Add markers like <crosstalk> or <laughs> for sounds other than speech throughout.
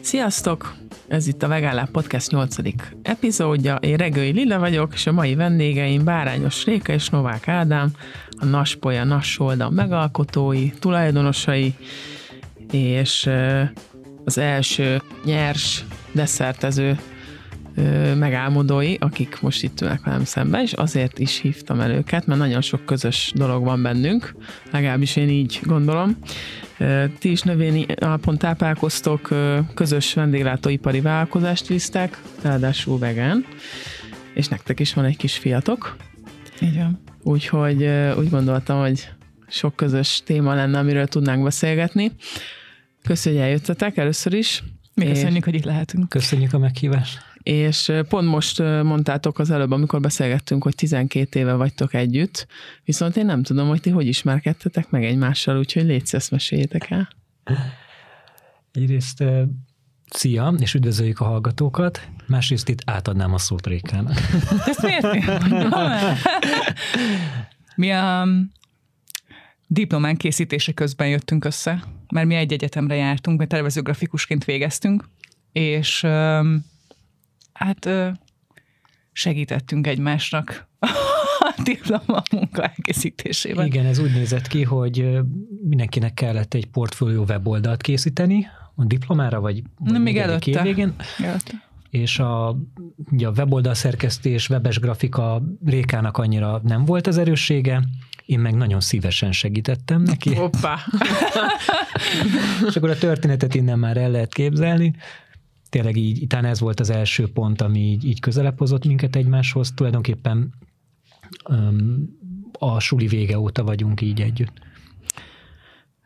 Sziasztok! Ez itt a Vegán Podcast 8. epizódja. Én Regői Lilla vagyok, és a mai vendégeim Bárányos Réka és Novák Ádám, a Naspolya Nassolda megalkotói, tulajdonosai, és az első nyers desszertező megálmodói, akik most itt ülnek velem szembe, és azért is hívtam el őket, mert nagyon sok közös dolog van bennünk, legalábbis én így gondolom. Ti is növényi alapon táplálkoztok, közös vendéglátóipari vállalkozást visztek, ráadásul vegán, és nektek is van egy kis fiatok. Így van. Úgyhogy úgy gondoltam, hogy sok közös téma lenne, amiről tudnánk beszélgetni. Köszönjük, hogy eljöttetek először is. Mi köszönjük, hogy itt lehetünk. Köszönjük a meghívást. És pont most mondtátok az előbb, amikor beszélgettünk, hogy 12 éve vagytok együtt, viszont én nem tudom, hogy ti hogy ismerkedtetek meg egymással, úgyhogy légy ezt meséljétek el. Egyrészt szia, és üdvözöljük a hallgatókat, másrészt itt átadnám a szót Rékának. <laughs> Ezt miért? Mi a diplomán készítése közben jöttünk össze, mert mi egy egyetemre jártunk, mert tervezőgrafikusként végeztünk, és hát segítettünk egymásnak a diploma munka elkészítésében. Igen, ez úgy nézett ki, hogy mindenkinek kellett egy portfólió weboldalt készíteni a diplomára, vagy, Nem, még előtte. Végén. előtte. És a, ugye a weboldal szerkesztés, webes grafika Rékának annyira nem volt az erőssége, én meg nagyon szívesen segítettem neki. Hoppá! <laughs> és akkor a történetet innen már el lehet képzelni tényleg így, talán ez volt az első pont, ami így, így közelebb hozott minket egymáshoz. Tulajdonképpen um, a suli vége óta vagyunk így együtt.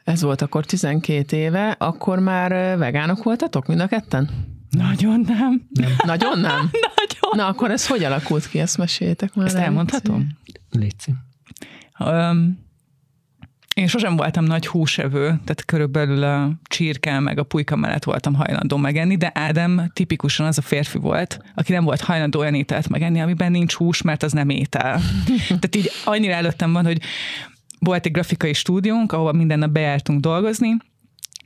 Ez volt akkor 12 éve, akkor már vegánok voltatok mind a ketten? Nagyon nem. nem. <laughs> Nagyon nem? <laughs> Nagyon. Na akkor ez hogy alakult ki, ezt meséljétek már. Ezt elmondhatom? Léci. Um, én sosem voltam nagy húsevő, tehát körülbelül a csirke meg a pulyka mellett voltam hajlandó megenni, de Ádám tipikusan az a férfi volt, aki nem volt hajlandó olyan ételt megenni, amiben nincs hús, mert az nem étel. <laughs> tehát így annyira előttem van, hogy volt egy grafikai stúdiónk, ahol minden nap bejártunk dolgozni,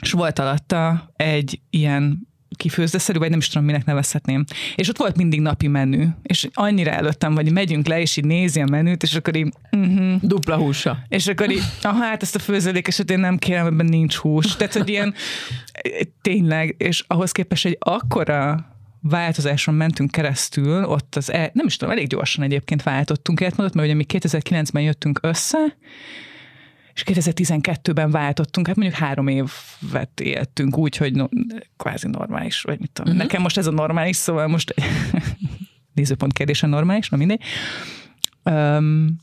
és volt alatta egy ilyen kifőzdeszerű, vagy nem is tudom, minek nevezhetném. És ott volt mindig napi menü, és annyira előttem, hogy megyünk le, és így nézi a menüt, és akkor így... Uh-huh. Dupla húsa. És akkor így, aha, hát ezt a főzőlékeset én nem kérem, ebben nincs hús. Tehát, hogy ilyen tényleg, és ahhoz képest egy akkora változáson mentünk keresztül, ott az, el, nem is tudom, elég gyorsan egyébként váltottunk életmódot, mert ugye mi 2009-ben jöttünk össze, és 2012-ben váltottunk, hát mondjuk három évet éltünk úgy, hogy no, kvázi normális, vagy mit tudom. Uh-huh. Nekem most ez a normális, szóval most <laughs> nézőpont kérdése normális, na mindegy. Um,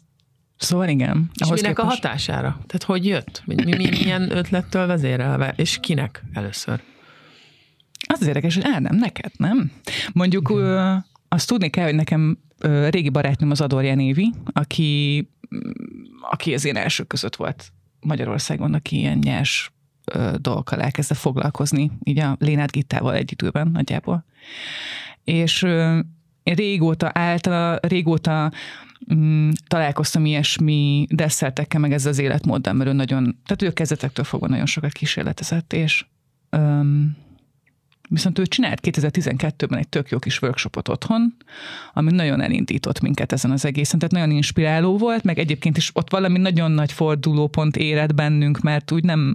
Szóval igen. És minek képest... a hatására? Tehát hogy jött? Mi, mi, milyen ötlettől vezérelve? És kinek először? Az, az érdekes, hogy Ádám, neked, nem? Mondjuk ö, azt tudni kell, hogy nekem ö, régi barátnőm az Adorja Névi, aki aki az én első között volt Magyarországon, aki ilyen nyers dolgokkal elkezdte foglalkozni, így a Lénát Gittával egy nagyjából. És régóta által, régóta mm, találkoztam ilyesmi desszertekkel, meg ezzel az életmóddal, mert ő nagyon, tehát ő kezdetektől fogva nagyon sokat kísérletezett, és öm, Viszont ő csinált 2012-ben egy tök jó kis workshopot otthon, ami nagyon elindított minket ezen az egészen, tehát nagyon inspiráló volt, meg egyébként is ott valami nagyon nagy fordulópont érett bennünk, mert úgy nem,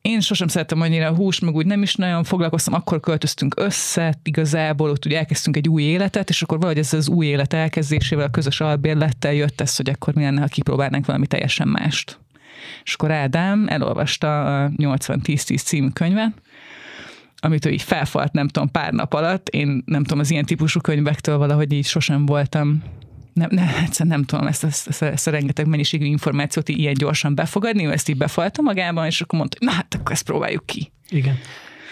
én sosem szerettem annyira a hús, meg úgy nem is nagyon foglalkoztam, akkor költöztünk össze, igazából ott ugye elkezdtünk egy új életet, és akkor valahogy ez az új élet elkezdésével, a közös albérlettel jött ez, hogy akkor mi lenne, ha kipróbálnánk valami teljesen mást. És akkor Ádám elolvasta a 80-10-10 című könyvet, amit ő így felfalt, nem tudom, pár nap alatt. Én nem tudom, az ilyen típusú könyvektől valahogy így sosem voltam nem, nem, egyszerűen nem tudom ezt, ezt, ezt, ezt a rengeteg mennyiségű információt ilyen gyorsan befogadni, ő ezt így befalta magában, és akkor mondta, na hát akkor ezt próbáljuk ki. Igen.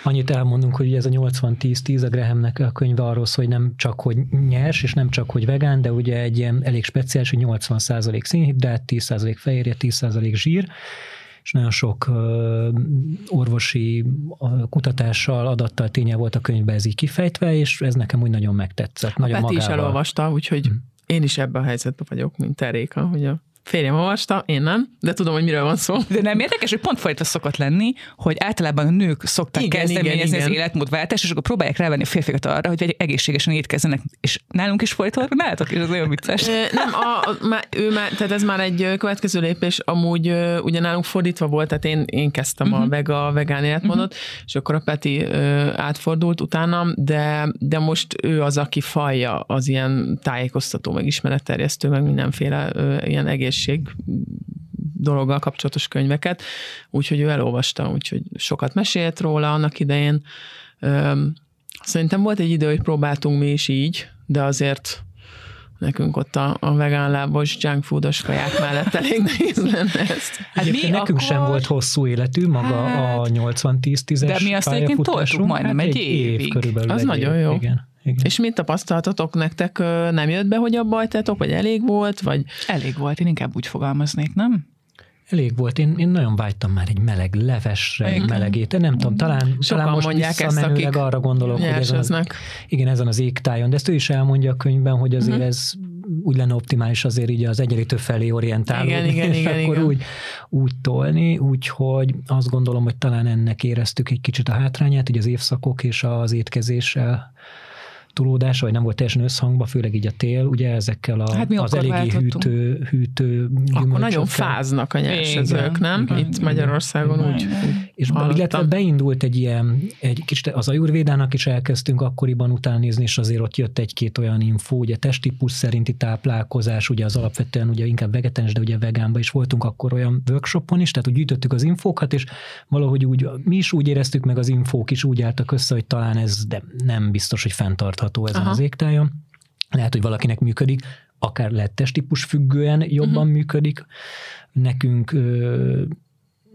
Annyit elmondunk, hogy ez a 80-10-10 a Grahamnek a könyve arról szól, hogy nem csak, hogy nyers, és nem csak, hogy vegán, de ugye egy ilyen elég speciális, hogy 80% szénhidrát, 10% fehérje, 10% zsír, és nagyon sok orvosi kutatással, adattal, ténye volt a könyvben ez így kifejtve, és ez nekem úgy nagyon megtetszett. A nagyon Peti magával. is elolvasta, úgyhogy hmm. én is ebben a helyzetben vagyok, mint Teréka, hogy a Férjem olvasta, én nem, de tudom, hogy miről van szó. De nem érdekes, hogy pont fordítva szokott lenni, hogy általában a nők szokták Igen, kezdeményezni igen, az igen. életmódváltást, és akkor próbálják rávenni a férfiakat arra, hogy egészségesen étkezzenek, és nálunk is fordítva, nálatok is az olyan vicces. Nem, a, a, má- ő már, tehát ez már egy következő lépés, amúgy ugye nálunk fordítva volt, tehát én, én kezdtem uh-huh. a vega, vegán életmódot, uh-huh. és akkor a Peti átfordult utánam, de, de most ő az, aki falja az ilyen tájékoztató, meg ismeretterjesztő, meg mindenféle ilyen egészség dologgal kapcsolatos könyveket, úgyhogy ő elolvasta, úgyhogy sokat mesélt róla annak idején. Szerintem volt egy idő, hogy próbáltunk mi is így, de azért nekünk ott a, a vegán lábos, junk foodos kaják mellett elég nehéz lenne ezt. Hát Egyébként nekünk sem volt hosszú életű, maga Hát, a 80-10-10-es de mi azt egyébként toltuk majdnem egy év évig. körülbelül. Az egy nagyon év. jó. Igen. Igen. És mit tapasztaltatok nektek? Nem jött be, hogy abba hagytátok, vagy elég volt, vagy Elég volt, én inkább úgy fogalmaznék, nem? Elég volt, én, én nagyon vágytam már egy meleg levesre, egy meleg étel. Nem tudom, talán, talán most mondják ezt, akik arra gondolok, hogy ezen az, igen, ezen az égtájon, de ezt ő is elmondja a könyvben, hogy azért Mhm. ez úgy lenne optimális azért így az egyenlítő felé orientálódni, Igen, igen, <laughs> és igen, akkor igen. Úgy, úgy tolni, úgyhogy azt gondolom, hogy talán ennek éreztük egy kicsit a hátrányát, így az évszakok és az étkezéssel tulódása, vagy nem volt teljesen összhangba, főleg így a tél, ugye ezekkel a, Hát mi az eléggé váltottunk. hűtő, hűtő Akkor nagyon fáznak a nyersezők, nem? igen, Itt igen. Magyarországon úgy. Igen. És Hallottam. illetve beindult egy ilyen, egy kicsit az ajurvédának is elkezdtünk akkoriban utána nézni, és azért ott jött egy-két olyan info, ugye testtípus szerinti táplálkozás, ugye az alapvetően ugye inkább vegetáns, de ugye vegánban is voltunk akkor olyan workshopon is, tehát úgy gyűjtöttük az infókat, és valahogy úgy, mi is úgy éreztük meg az infók is úgy álltak össze, hogy talán ez de nem biztos, hogy fenntartható ezen Aha. az égtájon. Lehet, hogy valakinek működik, akár lehet testtípus függően jobban uh-huh. működik. Nekünk ö,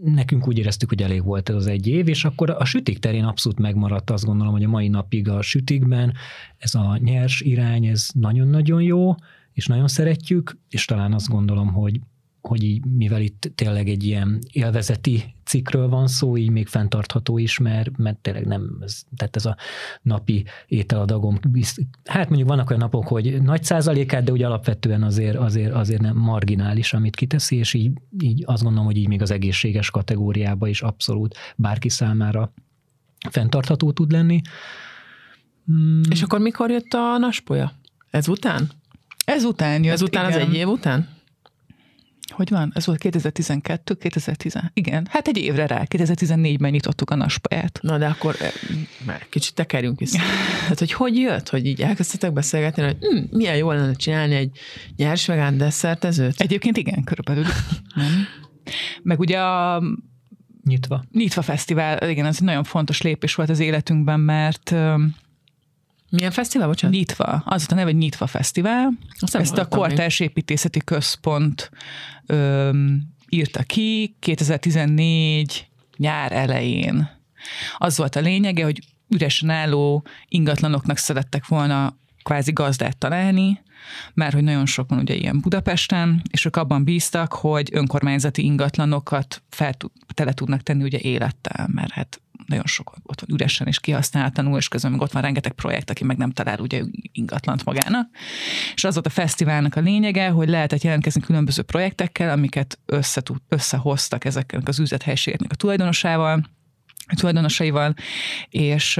nekünk úgy éreztük, hogy elég volt ez az egy év, és akkor a sütik terén abszolút megmaradt, azt gondolom, hogy a mai napig a sütikben ez a nyers irány, ez nagyon-nagyon jó, és nagyon szeretjük, és talán azt gondolom, hogy hogy így, mivel itt tényleg egy ilyen élvezeti cikkről van szó, így még fenntartható is, mert, mert tényleg nem, ez, tehát ez a napi ételadagom, bizt, hát mondjuk vannak olyan napok, hogy nagy százalékát, de úgy alapvetően azért, azért, azért nem marginális, amit kiteszi, és így, így azt gondolom, hogy így még az egészséges kategóriába is abszolút bárki számára fenntartható tud lenni. Mm, És akkor mikor jött a naspolya? Ez után? Ez után jött, Ez után az igen. egy év után? Hogy van? Ez volt 2012, 2010. Igen, hát egy évre rá, 2014-ben nyitottuk a naspaját. Na de akkor eh, már kicsit tekerjünk vissza. <laughs> Tehát, hogy hogy jött, hogy így elkezdtetek beszélgetni, hogy hm, milyen jó lenne csinálni egy nyers vegán desszertezőt? Egyébként igen, körülbelül. <laughs> Nem? Meg ugye a nyitva. Nyitva Fesztivál, igen, ez egy nagyon fontos lépés volt az életünkben, mert Milyen fesztivál, bocsánat? Nyitva, az a neve, hogy Nyitva Fesztivál. Azt Ezt a. Kortárs Építészeti Központ öm, írta ki 2014 nyár elején. Az volt a lényege, hogy üresen álló ingatlanoknak szerettek volna kvázi gazdát találni, mert hogy nagyon sok van ugye ilyen Budapesten, és ők abban bíztak, hogy önkormányzati ingatlanokat fel tud, tele tudnak tenni ugye élettel, mert hát nagyon sok ott van üresen és kihasználatlanul, és közben még ott van rengeteg projekt, aki meg nem talál ugye ingatlant magának. És az volt a fesztiválnak a lényege, hogy lehetett jelentkezni különböző projektekkel, amiket összetud, összehoztak ezeknek az üzlethelységeknek a tulajdonosával, a tulajdonosaival, és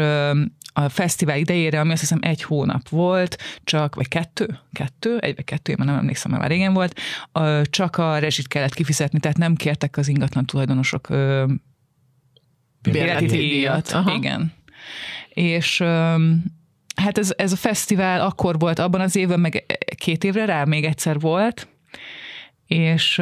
a fesztivál idejére, ami azt hiszem egy hónap volt, csak, vagy kettő, kettő, egy vagy kettő, én már nem emlékszem, mert már régen volt, csak a rezsit kellett kifizetni, tehát nem kértek az ingatlan tulajdonosok bérleti díjat. Igen. És hát ez, ez a fesztivál akkor volt abban az évben, meg két évre rá még egyszer volt, és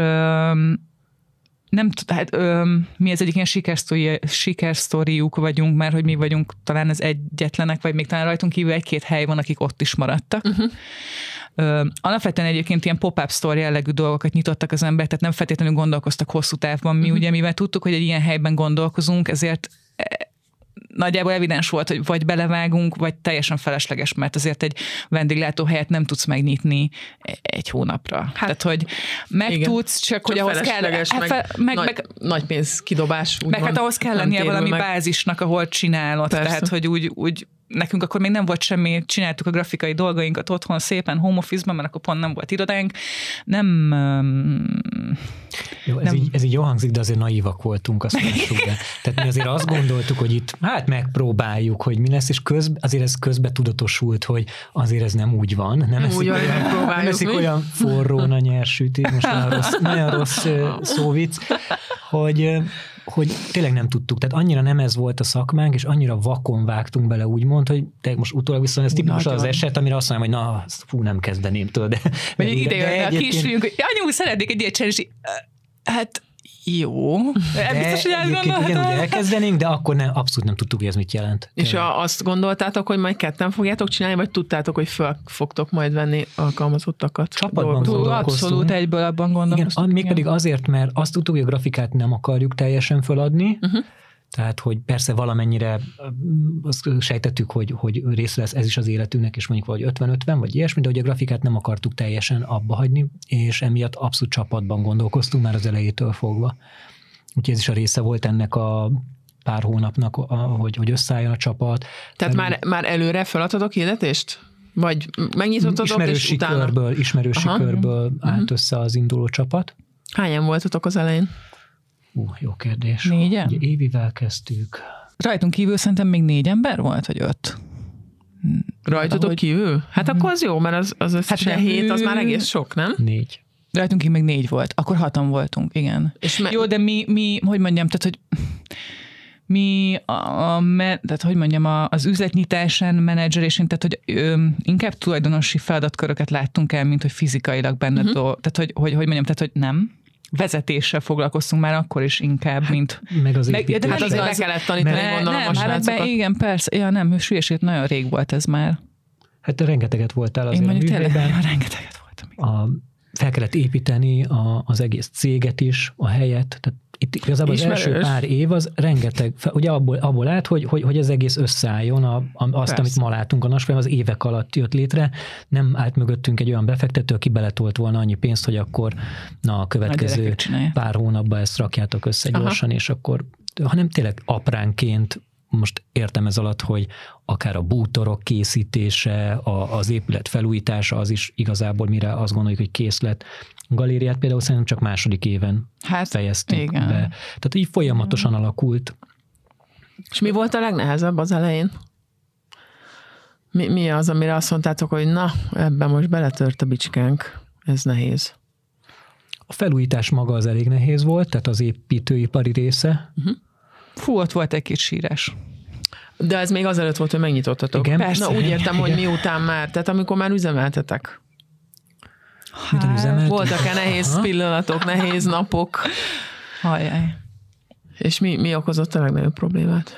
nem tud, hát öm, mi ez egyik ilyen sikersztori, sikersztoriuk vagyunk, mert hogy mi vagyunk talán az egyetlenek, vagy még talán rajtunk kívül egy-két hely van, akik ott is maradtak. Uh-huh. Ö, alapvetően egyébként ilyen pop-up store jellegű dolgokat nyitottak az emberek, tehát nem feltétlenül gondolkoztak hosszú távban. Mi uh-huh. ugye, mivel tudtuk, hogy egy ilyen helyben gondolkozunk, ezért e, nagyjából evidens volt, hogy vagy belevágunk, vagy teljesen felesleges, mert azért egy vendéglátóhelyet nem tudsz megnyitni egy hónapra. Hát, Tehát, hogy meg igen. tudsz, csak, Csak hogy ahhoz kell... Hát, meg, fel, meg, nagy, meg, nagy pénz kidobás. meg hát ahhoz kell lennie valami meg. bázisnak, ahol csinálod. Persze. Tehát, hogy úgy, úgy nekünk akkor még nem volt semmi, csináltuk a grafikai dolgainkat otthon szépen, home office-ban, mert akkor pont nem volt irodánk. Nem... Jó, ez, nem. Így, ez így jó hangzik, de azért naívak voltunk, azt mondjuk. <laughs> Tehát mi azért azt gondoltuk, hogy itt hát megpróbáljuk, hogy mi lesz, és közben, azért ez közbe tudatosult, hogy azért ez nem úgy van. Nem úgy olyan, nem eszik olyan forró a nyers most nagyon rossz, nagyon rossz szóvic, hogy hogy tényleg nem tudtuk, tehát annyira nem ez volt a szakmánk, és annyira vakon vágtunk bele, úgymond, hogy te most utólag viszont ez tipikus az eset, amire azt mondom, hogy na, fú, nem kezdeném, tudod. De, de, ide jön a kisfiunk, hogy anyu, szeretnék egy ilyet csinálni, hát jó. De biztos, hogy igen, hogy elkezdenénk, de akkor nem, abszolút nem tudtuk, hogy ez mit jelent. És a, azt gondoltátok, hogy majd ketten fogjátok csinálni, vagy tudtátok, hogy fel fogtok majd venni alkalmazottakat? Csapatban Abszolút egyből abban gondolkoztunk. Igen, még pedig azért, mert azt tudtuk, hogy a grafikát nem akarjuk teljesen feladni, uh-huh tehát, hogy persze valamennyire azt sejtettük, hogy, hogy rész lesz ez is az életünknek, és mondjuk vagy 50-50, vagy ilyesmi, de hogy a grafikát nem akartuk teljesen abba hagyni, és emiatt abszolút csapatban gondolkoztunk már az elejétől fogva. Úgyhogy ez is a része volt ennek a pár hónapnak, hogy, hogy összeálljon a csapat. Tehát már, már előre feladhatok hirdetést? Vagy megnyitottatok, ismerősi és utána... körből, ismerősi Aha. körből uh-huh. állt össze az induló csapat. Hányan voltatok az elején? Ú, jó kérdés. Négyen? Ugye évivel kezdtük. Rajtunk kívül szerintem még négy ember volt, vagy öt? Rajtatok hogy... kívül? Hát mm. akkor az jó, mert az, az összesen hát hét, az már egész sok, nem? Négy. Rajtunk kívül még négy volt, akkor hatan voltunk, igen. És me- jó, de mi, mi, hogy mondjam, tehát, hogy mi a, a tehát hogy mondjam, a, az üzletnyitásán, menedzserésén, tehát hogy ö, inkább tulajdonosi feladatköröket láttunk el, mint hogy fizikailag benne uh-huh. dolg, tehát hogy, hogy, hogy mondjam, tehát hogy nem, vezetéssel foglalkoztunk már akkor is inkább, hát, mint... Meg az meg, de hát azért be kellett tanítani, mert, gondolom nem, a hát be, igen, persze, ja nem, hülyesét nagyon rég volt ez már. Hát te rengeteget voltál azért Én mondjuk a művében. Tényleg, ja, rengeteget voltam. A, fel kellett építeni a, az egész céget is, a helyet, tehát itt igazából Ismerős. az első pár év az rengeteg, ugye abból, abból állt, hogy, hogy, hogy az egész összeálljon, a, a, azt, Persze. amit ma látunk a nasfilm, az évek alatt jött létre, nem állt mögöttünk egy olyan befektető, aki beletolt volna annyi pénzt, hogy akkor na, a következő a pár hónapban ezt rakjátok össze Aha. gyorsan, és akkor, hanem tényleg apránként most értem ez alatt, hogy akár a bútorok készítése, a, az épület felújítása, az is igazából mire azt gondoljuk, hogy kész lett, galériát például szerintem csak második éven hát, fejeztük igen. be. Tehát így folyamatosan alakult. És mi volt a legnehezebb az elején? Mi, mi az, amire azt mondtátok, hogy na, ebben most beletört a bicskánk, ez nehéz? A felújítás maga az elég nehéz volt, tehát az építőipari része. Uh-huh. Fú, ott volt egy kis sírás. De ez még azelőtt volt, hogy megnyitottatok. Igen, Persze. Na úgy értem, hogy miután már, tehát amikor már üzemeltetek. Hát, voltak-e nehéz Aha. pillanatok, nehéz napok? Hajjaj. És mi, mi okozott a legnagyobb problémát?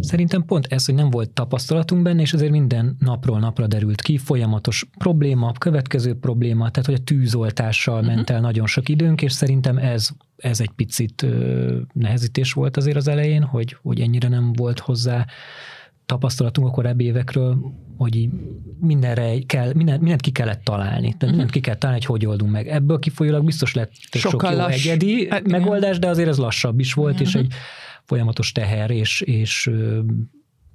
Szerintem pont ez, hogy nem volt tapasztalatunk benne, és azért minden napról napra derült ki, folyamatos probléma, következő probléma, tehát hogy a tűzoltással uh-huh. ment el nagyon sok időnk, és szerintem ez, ez egy picit nehezítés volt azért az elején, hogy, hogy ennyire nem volt hozzá tapasztalatunk a korábbi évekről, hogy így mindenre kell, minden, mindent ki kellett találni. Tehát uh-huh. mindent ki kell találni, hogy hogy oldunk meg. Ebből kifolyólag biztos lett Sokkal sok jó lass. egyedi hát, megoldás, de azért ez lassabb is volt, uh-huh. és egy folyamatos teher, és, és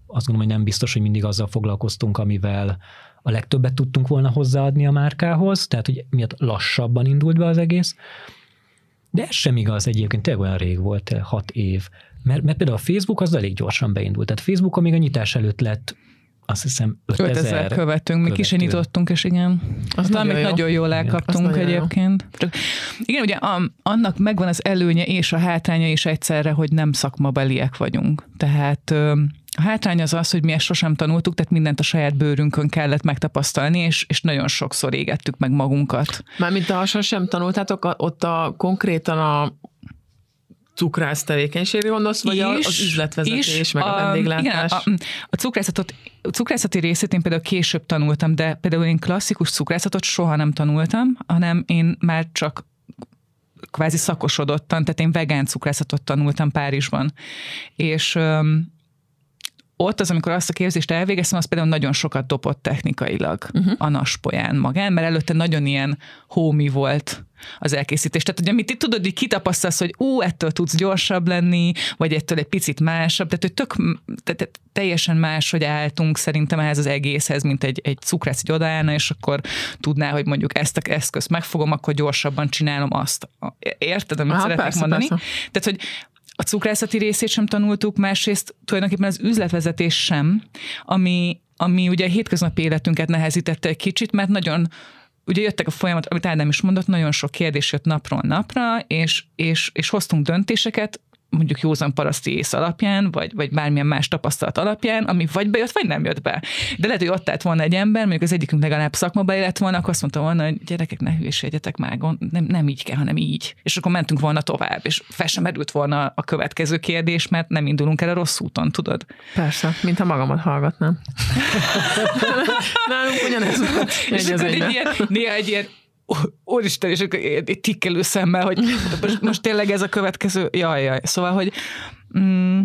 azt gondolom, hogy nem biztos, hogy mindig azzal foglalkoztunk, amivel a legtöbbet tudtunk volna hozzáadni a márkához, tehát hogy miatt lassabban indult be az egész. De ez sem igaz egyébként, tényleg olyan rég volt, hat év. Mert, mert például a Facebook az elég gyorsan beindult. Tehát Facebook még a nyitás előtt lett azt hiszem 5000, 5000 követünk, mi kis nyitottunk, és igen. Azt nagyon, jó. nagyon jól elkaptunk igen, egyébként. Csak, igen, ugye annak megvan az előnye és a hátránya is egyszerre, hogy nem szakmabeliek vagyunk. Tehát a hátrány az az, hogy mi ezt sosem tanultuk, tehát mindent a saját bőrünkön kellett megtapasztalni, és, és nagyon sokszor égettük meg magunkat. Mármint ha sosem tanultátok, ott a konkrétan a cukrász tevékenységre gondolsz, vagy is, az üzletvezetés, is, meg a, a vendéglátás? Igen, a, a, cukrászatot, a cukrászati részét én például később tanultam, de például én klasszikus cukrászatot soha nem tanultam, hanem én már csak kvázi szakosodottan, tehát én vegán cukrászatot tanultam Párizsban. És ott az, amikor azt a képzést elvégeztem, az például nagyon sokat dobott technikailag uh-huh. a naspolyán magán, mert előtte nagyon ilyen homi volt az elkészítés. Tehát, hogy amit itt tudod, hogy kitapasztalsz, hogy ú, ettől tudsz gyorsabb lenni, vagy ettől egy picit másabb, tehát, hogy tök, tehát teljesen más, hogy álltunk szerintem ehhez az egészhez, mint egy, egy cukrász egy odaállna, és akkor tudná, hogy mondjuk ezt a eszközt megfogom, akkor gyorsabban csinálom azt. Érted, amit Aha, szeretnék persze, mondani? Persze. Tehát, hogy a cukrászati részét sem tanultuk, másrészt tulajdonképpen az üzletvezetés sem, ami, ami ugye a hétköznapi életünket nehezítette egy kicsit, mert nagyon ugye jöttek a folyamat, amit Ádám is mondott, nagyon sok kérdés jött napról napra, és, és, és hoztunk döntéseket, mondjuk józan paraszti ész alapján, vagy, vagy bármilyen más tapasztalat alapján, ami vagy bejött, vagy nem jött be. De lehet, hogy ott állt volna egy ember, mondjuk az egyikünk legalább szakmaba élet volna, akkor azt mondta volna, hogy gyerekek, ne hülyeségyetek már, nem, nem így kell, hanem így. És akkor mentünk volna tovább, és fel sem merült volna a következő kérdés, mert nem indulunk el a rossz úton, tudod? Persze, mintha magamat hallgatnám. <laughs> Nálunk ugyanez volt. Egy az egy ilyen, néha egy ilyen úristen, és egy tikkelő szemmel, hogy most, most tényleg ez a következő, jaj, jaj. Szóval, hogy mm,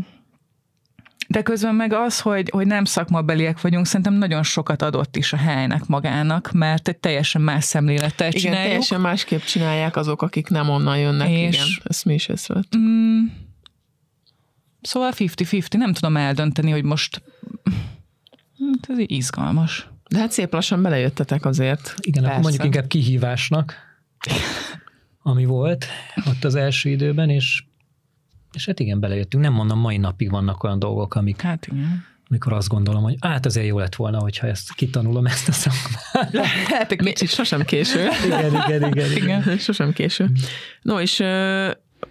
de közben meg az, hogy, hogy nem szakmabeliek vagyunk, szerintem nagyon sokat adott is a helynek magának, mert egy teljesen más szemlélettel csináljuk. Igen, teljesen másképp csinálják azok, akik nem onnan jönnek, és, igen. Ezt mi is észrevettük. Mm, szóval 50-50, nem tudom eldönteni, hogy most hát ez így izgalmas. De hát szép lassan belejöttetek azért. Igen, Persze. akkor mondjuk inkább kihívásnak, ami volt ott az első időben, és, és hát igen, belejöttünk. Nem mondom, mai napig vannak olyan dolgok, amik, hát igen. amikor azt gondolom, hogy hát azért jó lett volna, hogyha ezt kitanulom, ezt a szakmát. Lehet, egy kicsit sosem késő. igen, igen, igen, igen. igen. Sosem késő. No, és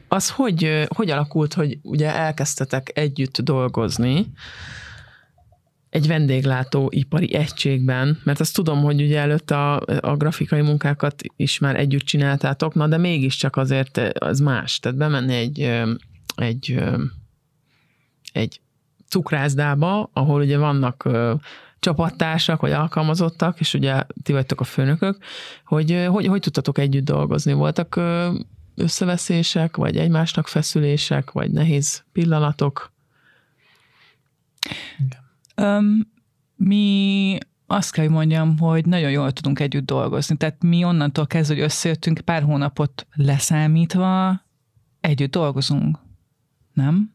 az hogy, hogy alakult, hogy ugye elkezdtetek együtt dolgozni, egy vendéglátóipari egységben, mert azt tudom, hogy ugye előtt a, a grafikai munkákat is már együtt csináltátok, na de mégiscsak azért az más. Tehát bemenni egy, egy, egy cukrászdába, ahol ugye vannak csapattársak, vagy alkalmazottak, és ugye ti vagytok a főnökök, hogy hogy, hogy tudtatok együtt dolgozni? Voltak összeveszések, vagy egymásnak feszülések, vagy nehéz pillanatok? Igen. Um, mi azt kell, hogy mondjam, hogy nagyon jól tudunk együtt dolgozni. Tehát mi onnantól kezdve, hogy összejöttünk, pár hónapot leszámítva, együtt dolgozunk. Nem?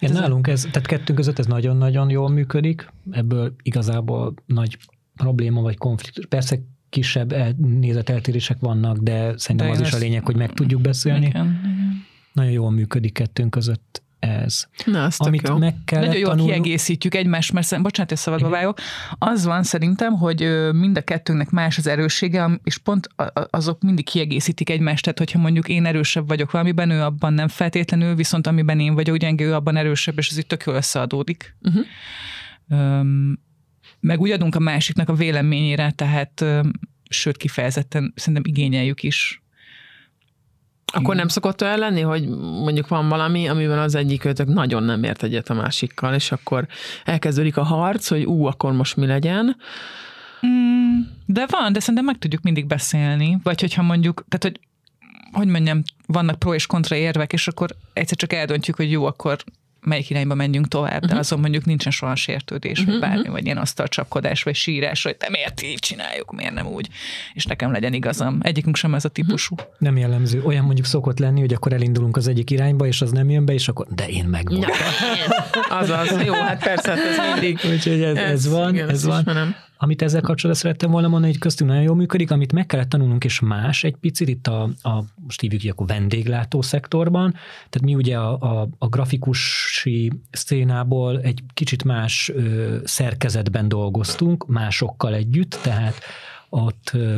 Igen, nálunk ez, tehát kettőnk között ez nagyon-nagyon jól működik, ebből igazából nagy probléma vagy konfliktus. Persze kisebb nézeteltérések vannak, de szerintem de az is a lényeg, hogy meg tudjuk beszélni. Igen, igen. Nagyon jól működik kettőnk között ez. Na, az Amit jó. meg kell Nagyon jól tanulni... kiegészítjük egymást, mert bocsánat, hogy szabadba vágok. Az van szerintem, hogy mind a kettőnknek más az erőssége, és pont azok mindig kiegészítik egymást, tehát hogyha mondjuk én erősebb vagyok valamiben, ő abban nem feltétlenül, viszont amiben én vagyok gyenge, ő abban erősebb, és ez itt tök jól összeadódik. Uh-huh. Um, meg úgy adunk a másiknak a véleményére, tehát sőt kifejezetten szerintem igényeljük is akkor nem szokott olyan lenni, hogy mondjuk van valami, amiben az egyik őtök nagyon nem ért egyet a másikkal, és akkor elkezdődik a harc, hogy ú, akkor most mi legyen. Mm, de van, de szerintem meg tudjuk mindig beszélni. Vagy hogyha mondjuk, tehát hogy hogy mondjam, vannak pro és kontra érvek, és akkor egyszer csak eldöntjük, hogy jó, akkor melyik irányba menjünk tovább, uh-huh. de mhm. azon mondjuk nincsen soha sértődés, uh-huh. vagy mhm, bármi, mhm. vagy ilyen asztalcsapkodás, vagy sírás, hogy te miért így csináljuk, miért nem úgy, és nekem legyen igazam. Egyikünk sem ez a típusú. Nem jellemző. Olyan mondjuk szokott lenni, hogy akkor elindulunk az egyik irányba, és az nem jön be, és akkor, de én meg <laughs> azaz, jó, hát persze, hát ez mindig. Úgyhogy ez, ez, ez van, igen, ez van. Ismerem. Amit ezzel kapcsolatban szerettem volna mondani, hogy köztünk nagyon jól működik, amit meg kellett tanulnunk, és más egy picit itt a, a most hívjuk akkor vendéglátó szektorban. Tehát mi ugye a, a, a grafikusi szénából egy kicsit más ö, szerkezetben dolgoztunk, másokkal együtt, tehát ott ö,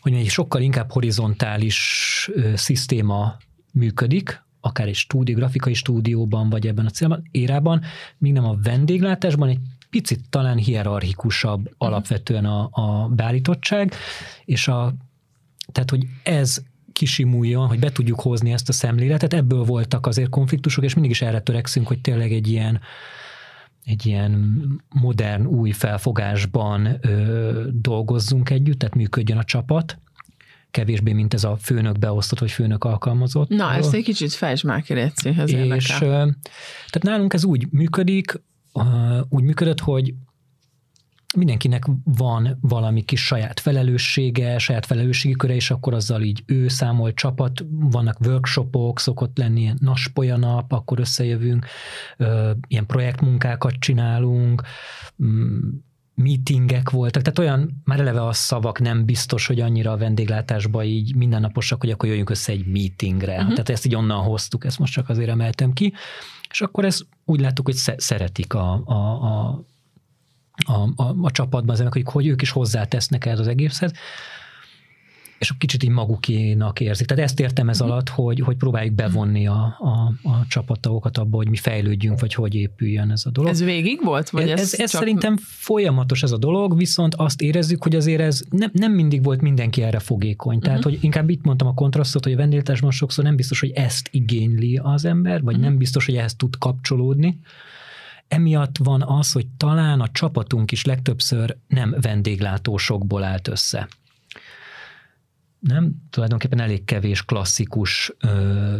hogy egy sokkal inkább horizontális ö, szisztéma működik, akár egy stúdió, grafikai stúdióban, vagy ebben a célban, érában, míg nem a vendéglátásban egy picit talán hierarchikusabb uh-huh. alapvetően a, a beállítottság, és a, tehát, hogy ez kisimuljon, hogy be tudjuk hozni ezt a szemléletet, ebből voltak azért konfliktusok, és mindig is erre törekszünk, hogy tényleg egy ilyen egy ilyen modern, új felfogásban ö, dolgozzunk együtt, tehát működjön a csapat, kevésbé, mint ez a főnök beosztott, vagy főnök alkalmazott. Na, ezt egy kicsit fejtsd már ki, És, érdekel. tehát nálunk ez úgy működik, úgy működött, hogy mindenkinek van valami kis saját felelőssége, saját felelősségi köre, és akkor azzal így ő számol csapat, vannak workshopok, szokott lenni ilyen naspolya nap, akkor összejövünk, ilyen projektmunkákat csinálunk, mm, meetingek voltak, tehát olyan, már eleve a szavak nem biztos, hogy annyira a vendéglátásba így mindennaposak, hogy akkor jöjjünk össze egy meetingre. Uh-huh. Tehát ezt így onnan hoztuk, ezt most csak azért emeltem ki. És akkor ez úgy láttuk, hogy szeretik a, a, a a, a, a csapatban az emberek, hogy, hogy ők is hozzátesznek ez az egészhez, és kicsit így magukénak érzik. Tehát ezt értem ez mhm. alatt, hogy, hogy próbáljuk bevonni a, a, a csapattagokat abba, hogy mi fejlődjünk, vagy hogy épüljön ez a dolog. Ez végig volt? Vagy ez, ez, ez csak... szerintem folyamatos ez a dolog, viszont azt érezzük, hogy azért ez nem, nem mindig volt mindenki erre fogékony. Tehát, uh-huh. hogy inkább itt mondtam a kontrasztot, hogy a vendéglátásban sokszor nem biztos, hogy ezt igényli az ember, vagy uh-huh. nem biztos, hogy ehhez tud kapcsolódni. Emiatt van az, hogy talán a csapatunk is legtöbbször nem vendéglátósokból állt össze. Nem, tulajdonképpen elég kevés klasszikus ö,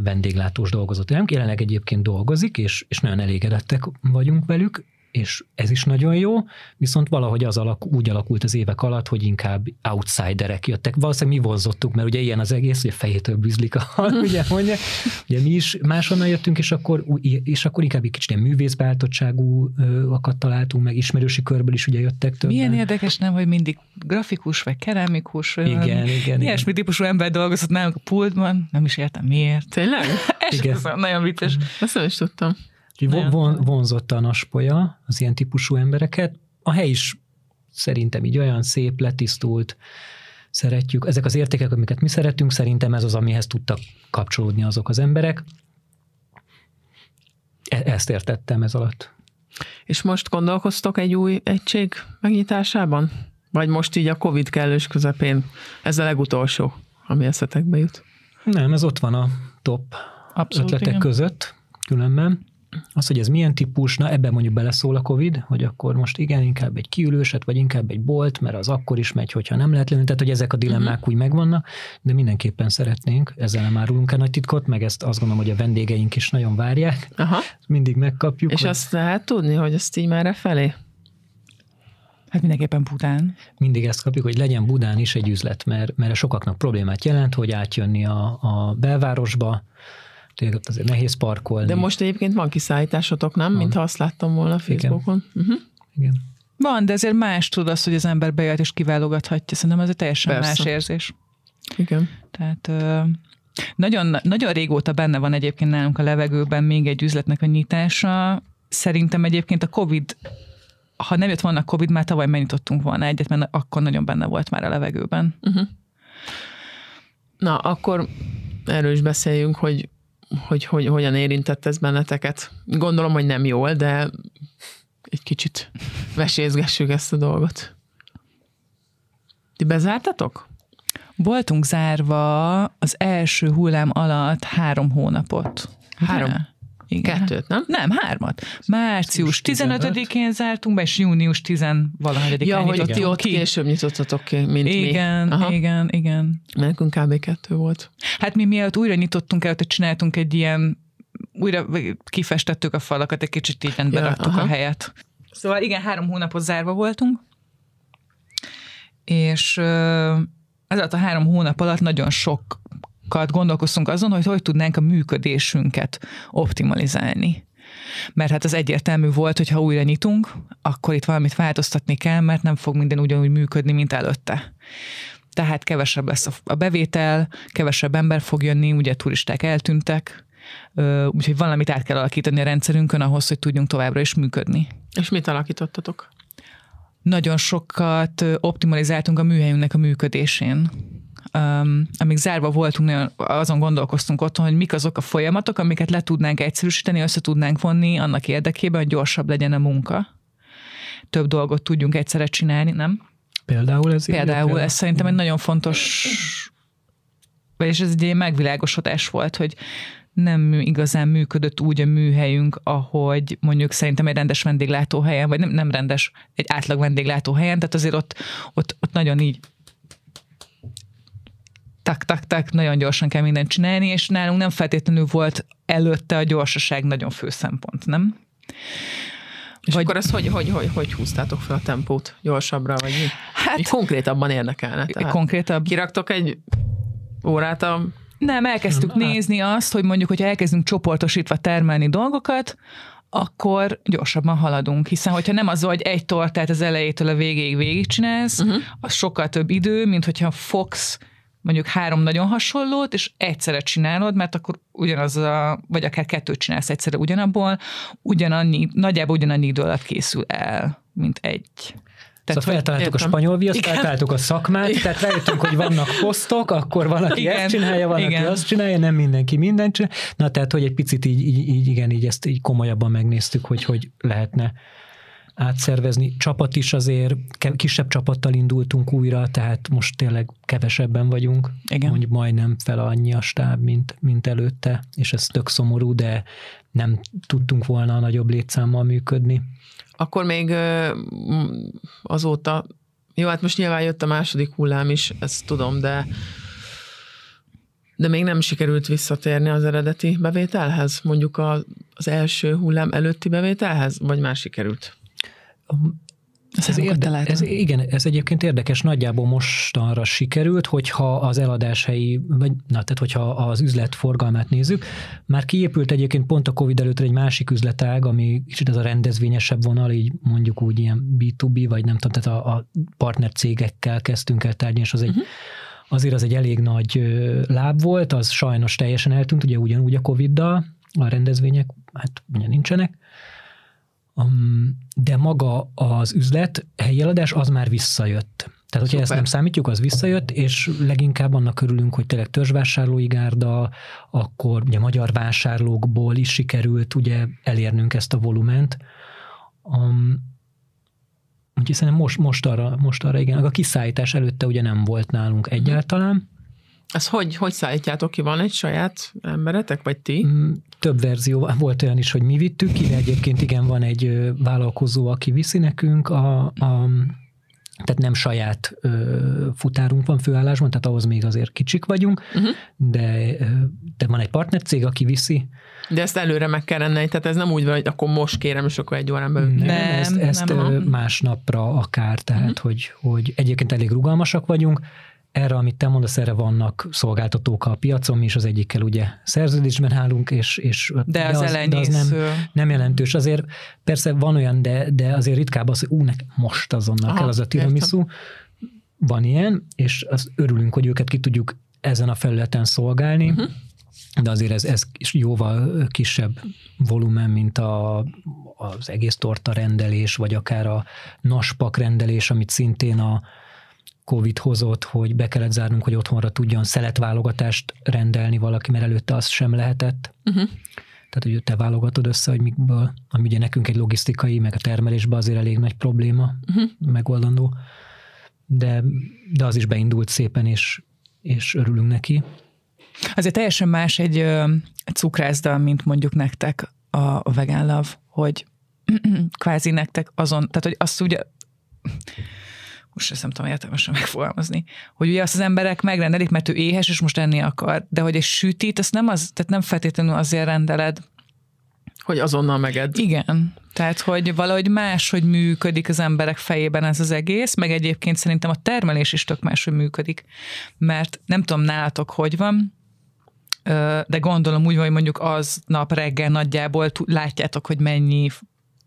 vendéglátós dolgozott. Nem, jelenleg egyébként dolgozik, és, és nagyon elégedettek vagyunk velük, és ez is nagyon jó, viszont valahogy az alak, úgy alakult az évek alatt, hogy inkább outsiderek jöttek. Valószínűleg mi vonzottuk, mert ugye ilyen az egész, hogy a fejétől bűzlik a hal, <laughs> ugye mondja. Ugye mi is máshonnan jöttünk, és akkor, és akkor inkább egy kicsit ilyen művészbeáltottságúakat találtunk, meg ismerősi körből is ugye jöttek többen. Milyen érdekes, nem, hogy mindig grafikus, vagy keramikus, igen, igen, igen, ilyesmi igen. típusú ember dolgozott nálunk a pultban, nem is értem miért. Tényleg? <laughs> Ez igen. nagyon vicces. Ezt nem is tudtam. Úgyhogy von, vonzotta a naspolya az ilyen típusú embereket. A hely is szerintem így olyan szép, letisztult, szeretjük. Ezek az értékek, amiket mi szeretünk, szerintem ez az, amihez tudtak kapcsolódni azok az emberek. E- ezt értettem ez alatt. És most gondolkoztok egy új egység megnyitásában? Vagy most így a Covid kellős közepén ez a legutolsó, ami eszetekbe jut? Nem, ez ott van a top Abszolút, ötletek igen. között különben. Az, hogy ez milyen típus, na ebben mondjuk beleszól a Covid, hogy akkor most igen, inkább egy kiülőset, vagy inkább egy bolt, mert az akkor is megy, hogyha nem lehet lenni. Tehát, hogy ezek a dilemmák uh-huh. úgy megvannak, de mindenképpen szeretnénk, ezzel nem árulunk el nagy titkot, meg ezt azt gondolom, hogy a vendégeink is nagyon várják. Aha. Mindig megkapjuk. És hogy... azt lehet tudni, hogy ezt így már felé? Hát mindenképpen Budán. Mindig ezt kapjuk, hogy legyen Budán is egy üzlet, mert, mert sokaknak problémát jelent, hogy átjönni a, a belvárosba, tényleg ott azért nehéz parkolni. De most egyébként van kiszállításotok, nem? Van. Mintha azt láttam volna a Facebookon. Igen. Uh-huh. Igen. Van, de azért más tud az, hogy az ember bejött és kiválogathatja. Szerintem ez egy teljesen Persze. más érzés. Igen. Tehát nagyon, nagyon régóta benne van egyébként nálunk a levegőben még egy üzletnek a nyitása. Szerintem egyébként a Covid ha nem jött volna a Covid, már tavaly megnyitottunk volna egyet, mert akkor nagyon benne volt már a levegőben. Uh-huh. Na, akkor erről is beszéljünk, hogy hogy, hogy hogyan érintett ez benneteket. Gondolom, hogy nem jól, de egy kicsit vesézgessük ezt a dolgot. Ti bezártatok? Voltunk zárva az első hullám alatt három hónapot. Három? De? Igen. Kettőt, nem? Nem, hármat. Március 15-én zártunk be, és június 10 valahányadikán Ja, hogy ti ott ki. később nyitottatok ki, mint igen, mi. Aha. Igen, igen, Nekünk kb. kettő volt. Hát mi mielőtt újra nyitottunk el, csináltunk egy ilyen, újra kifestettük a falakat, egy kicsit így rendbe ja, raktuk a helyet. Szóval igen, három hónapot zárva voltunk, és ez alatt a három hónap alatt nagyon sok sokat gondolkoztunk azon, hogy hogy tudnánk a működésünket optimalizálni. Mert hát az egyértelmű volt, hogy ha újra nyitunk, akkor itt valamit változtatni kell, mert nem fog minden ugyanúgy működni, mint előtte. Tehát kevesebb lesz a bevétel, kevesebb ember fog jönni, ugye turisták eltűntek, úgyhogy valamit át kell alakítani a rendszerünkön ahhoz, hogy tudjunk továbbra is működni. És mit alakítottatok? Nagyon sokat optimalizáltunk a műhelyünknek a működésén um, amíg zárva voltunk, nagyon azon gondolkoztunk otthon, hogy mik azok a folyamatok, amiket le tudnánk egyszerűsíteni, össze tudnánk vonni annak érdekében, hogy gyorsabb legyen a munka. Több dolgot tudjunk egyszerre csinálni, nem? Például ez Például így, ez szerintem egy nagyon fontos, vagyis ez egy ilyen megvilágosodás volt, hogy nem igazán működött úgy a műhelyünk, ahogy mondjuk szerintem egy rendes vendéglátóhelyen, vagy nem, nem rendes, egy átlag vendéglátóhelyen, tehát azért ott, ott, ott nagyon így tak, tak, tak, nagyon gyorsan kell mindent csinálni, és nálunk nem feltétlenül volt előtte a gyorsaság nagyon fő szempont, nem? És Vagy- akkor ezt hogy, hogy, hogy, hogy húztátok fel a tempót? Gyorsabbra, vagy mi? Hát- Így konkrétabban érdekelne. Tehát Konkrétabb. kiraktok egy órát a... Nem, elkezdtük Nem, nézni azt, hogy mondjuk, hogyha elkezdünk csoportosítva termelni dolgokat, akkor gyorsabban haladunk, hiszen hogyha nem az, hogy egy tortát az elejétől a végéig végigcsinálsz, uh-huh. az sokkal több idő, mint hogyha fogsz mondjuk három nagyon hasonlót, és egyszerre csinálod, mert akkor ugyanaz a, vagy akár kettőt csinálsz egyszerre ugyanabból, ugyanannyi, nagyjából ugyanannyi idő alatt készül el, mint egy. Tehát szóval feltaláltuk a értem. spanyol viaszt, Igen. feltaláltuk a szakmát, tehát rájöttünk, hogy vannak posztok, akkor valaki Igen. ezt csinálja, valaki Igen. azt csinálja, nem mindenki mindent csinál. Na, tehát, hogy egy picit így, így, így igen, így ezt így komolyabban megnéztük, hogy hogy lehetne átszervezni. Csapat is azért, kisebb csapattal indultunk újra, tehát most tényleg kevesebben vagyunk. Igen. Mondjuk majdnem fel annyi a stáb, mint, mint előtte, és ez tök szomorú, de nem tudtunk volna a nagyobb létszámmal működni. Akkor még azóta... Jó, hát most nyilván jött a második hullám is, ezt tudom, de de még nem sikerült visszatérni az eredeti bevételhez, mondjuk a, az első hullám előtti bevételhez, vagy már sikerült? Ez, érde, ez, igen, ez egyébként érdekes, nagyjából mostanra sikerült, hogyha az eladáshelyi, vagy na, tehát hogyha az üzlet forgalmát nézzük, már kiépült egyébként pont a Covid előtt egy másik üzletág, ami kicsit ez a rendezvényesebb vonal, így mondjuk úgy ilyen B2B, vagy nem tudom, tehát a, a partner cégekkel kezdtünk el tárgyalni, és az egy, uh-huh. azért az egy elég nagy láb volt, az sajnos teljesen eltűnt, ugye ugyanúgy a Covid-dal, a rendezvények, hát ugye nincsenek, Um, de maga az üzlet, helyi eladás, az már visszajött. Tehát, hogyha Szuper. ezt nem számítjuk, az visszajött, és leginkább annak örülünk, hogy tényleg törzsvásárlói gárda, akkor ugye magyar vásárlókból is sikerült ugye elérnünk ezt a volument. Um, úgyhogy szerintem most, most, arra, most arra igen, a kiszállítás előtte ugye nem volt nálunk egyáltalán. Ez hogy, hogy szállítjátok ki? Van egy saját emberetek, vagy ti? Mm, Több verzió volt olyan is, hogy mi vittük ki, de egyébként igen, van egy vállalkozó, aki viszi nekünk a, a tehát nem saját ö, futárunk van főállásban, tehát ahhoz még azért kicsik vagyunk, Uh-huh. de, ö, de van egy partnercég, aki viszi. De ezt előre meg kell rendelni, tehát ez nem úgy van, hogy akkor most kérem, és akkor egy órán belül. Nem, Nem, ezt, ezt nem, másnapra akár, tehát hogy, hogy egyébként elég rugalmasak vagyunk, erre, amit te mondasz, erre vannak szolgáltatók a piacon, mi is az egyikkel ugye szerződésben állunk, és, és De az, de az nem, nem jelentős. Azért persze van olyan, de, de azért ritkább az, hogy ú, nekem most azonnal Aha, kell az a tiramisu. Van ilyen, és az örülünk, hogy őket ki tudjuk ezen a felületen szolgálni, uh-huh. de azért ez, ez jóval kisebb volumen, mint a, az egész torta rendelés, vagy akár a naspak rendelés, amit szintén a Covid hozott, hogy be kellett zárnunk, hogy otthonra tudjon szeletválogatást rendelni valaki, mert előtte az sem lehetett. Uh-huh. Tehát, hogy te válogatod össze, hogy mikből, ami ugye nekünk egy logisztikai, meg a termelésben azért elég nagy probléma Uh-huh. megoldandó. De, de az is beindult szépen, és, és örülünk neki. Azért teljesen más egy, ö, egy cukrászda, mint mondjuk nektek a, a Vegan Love, hogy <clears throat> kvázi nektek azon, tehát hogy azt ugye most ezt nem tudom értelmesen megfogalmazni, hogy ugye azt az emberek megrendelik, mert ő éhes, és most enni akar, de hogy egy sütit, azt nem az, tehát nem feltétlenül azért rendeled. Hogy azonnal meged. Igen. Tehát, hogy valahogy más, hogy működik az emberek fejében ez az egész, meg egyébként szerintem a termelés is tök más, hogy működik. Mert nem tudom nálatok, hogy van, de gondolom úgy van, hogy mondjuk az nap reggel nagyjából látjátok, hogy mennyi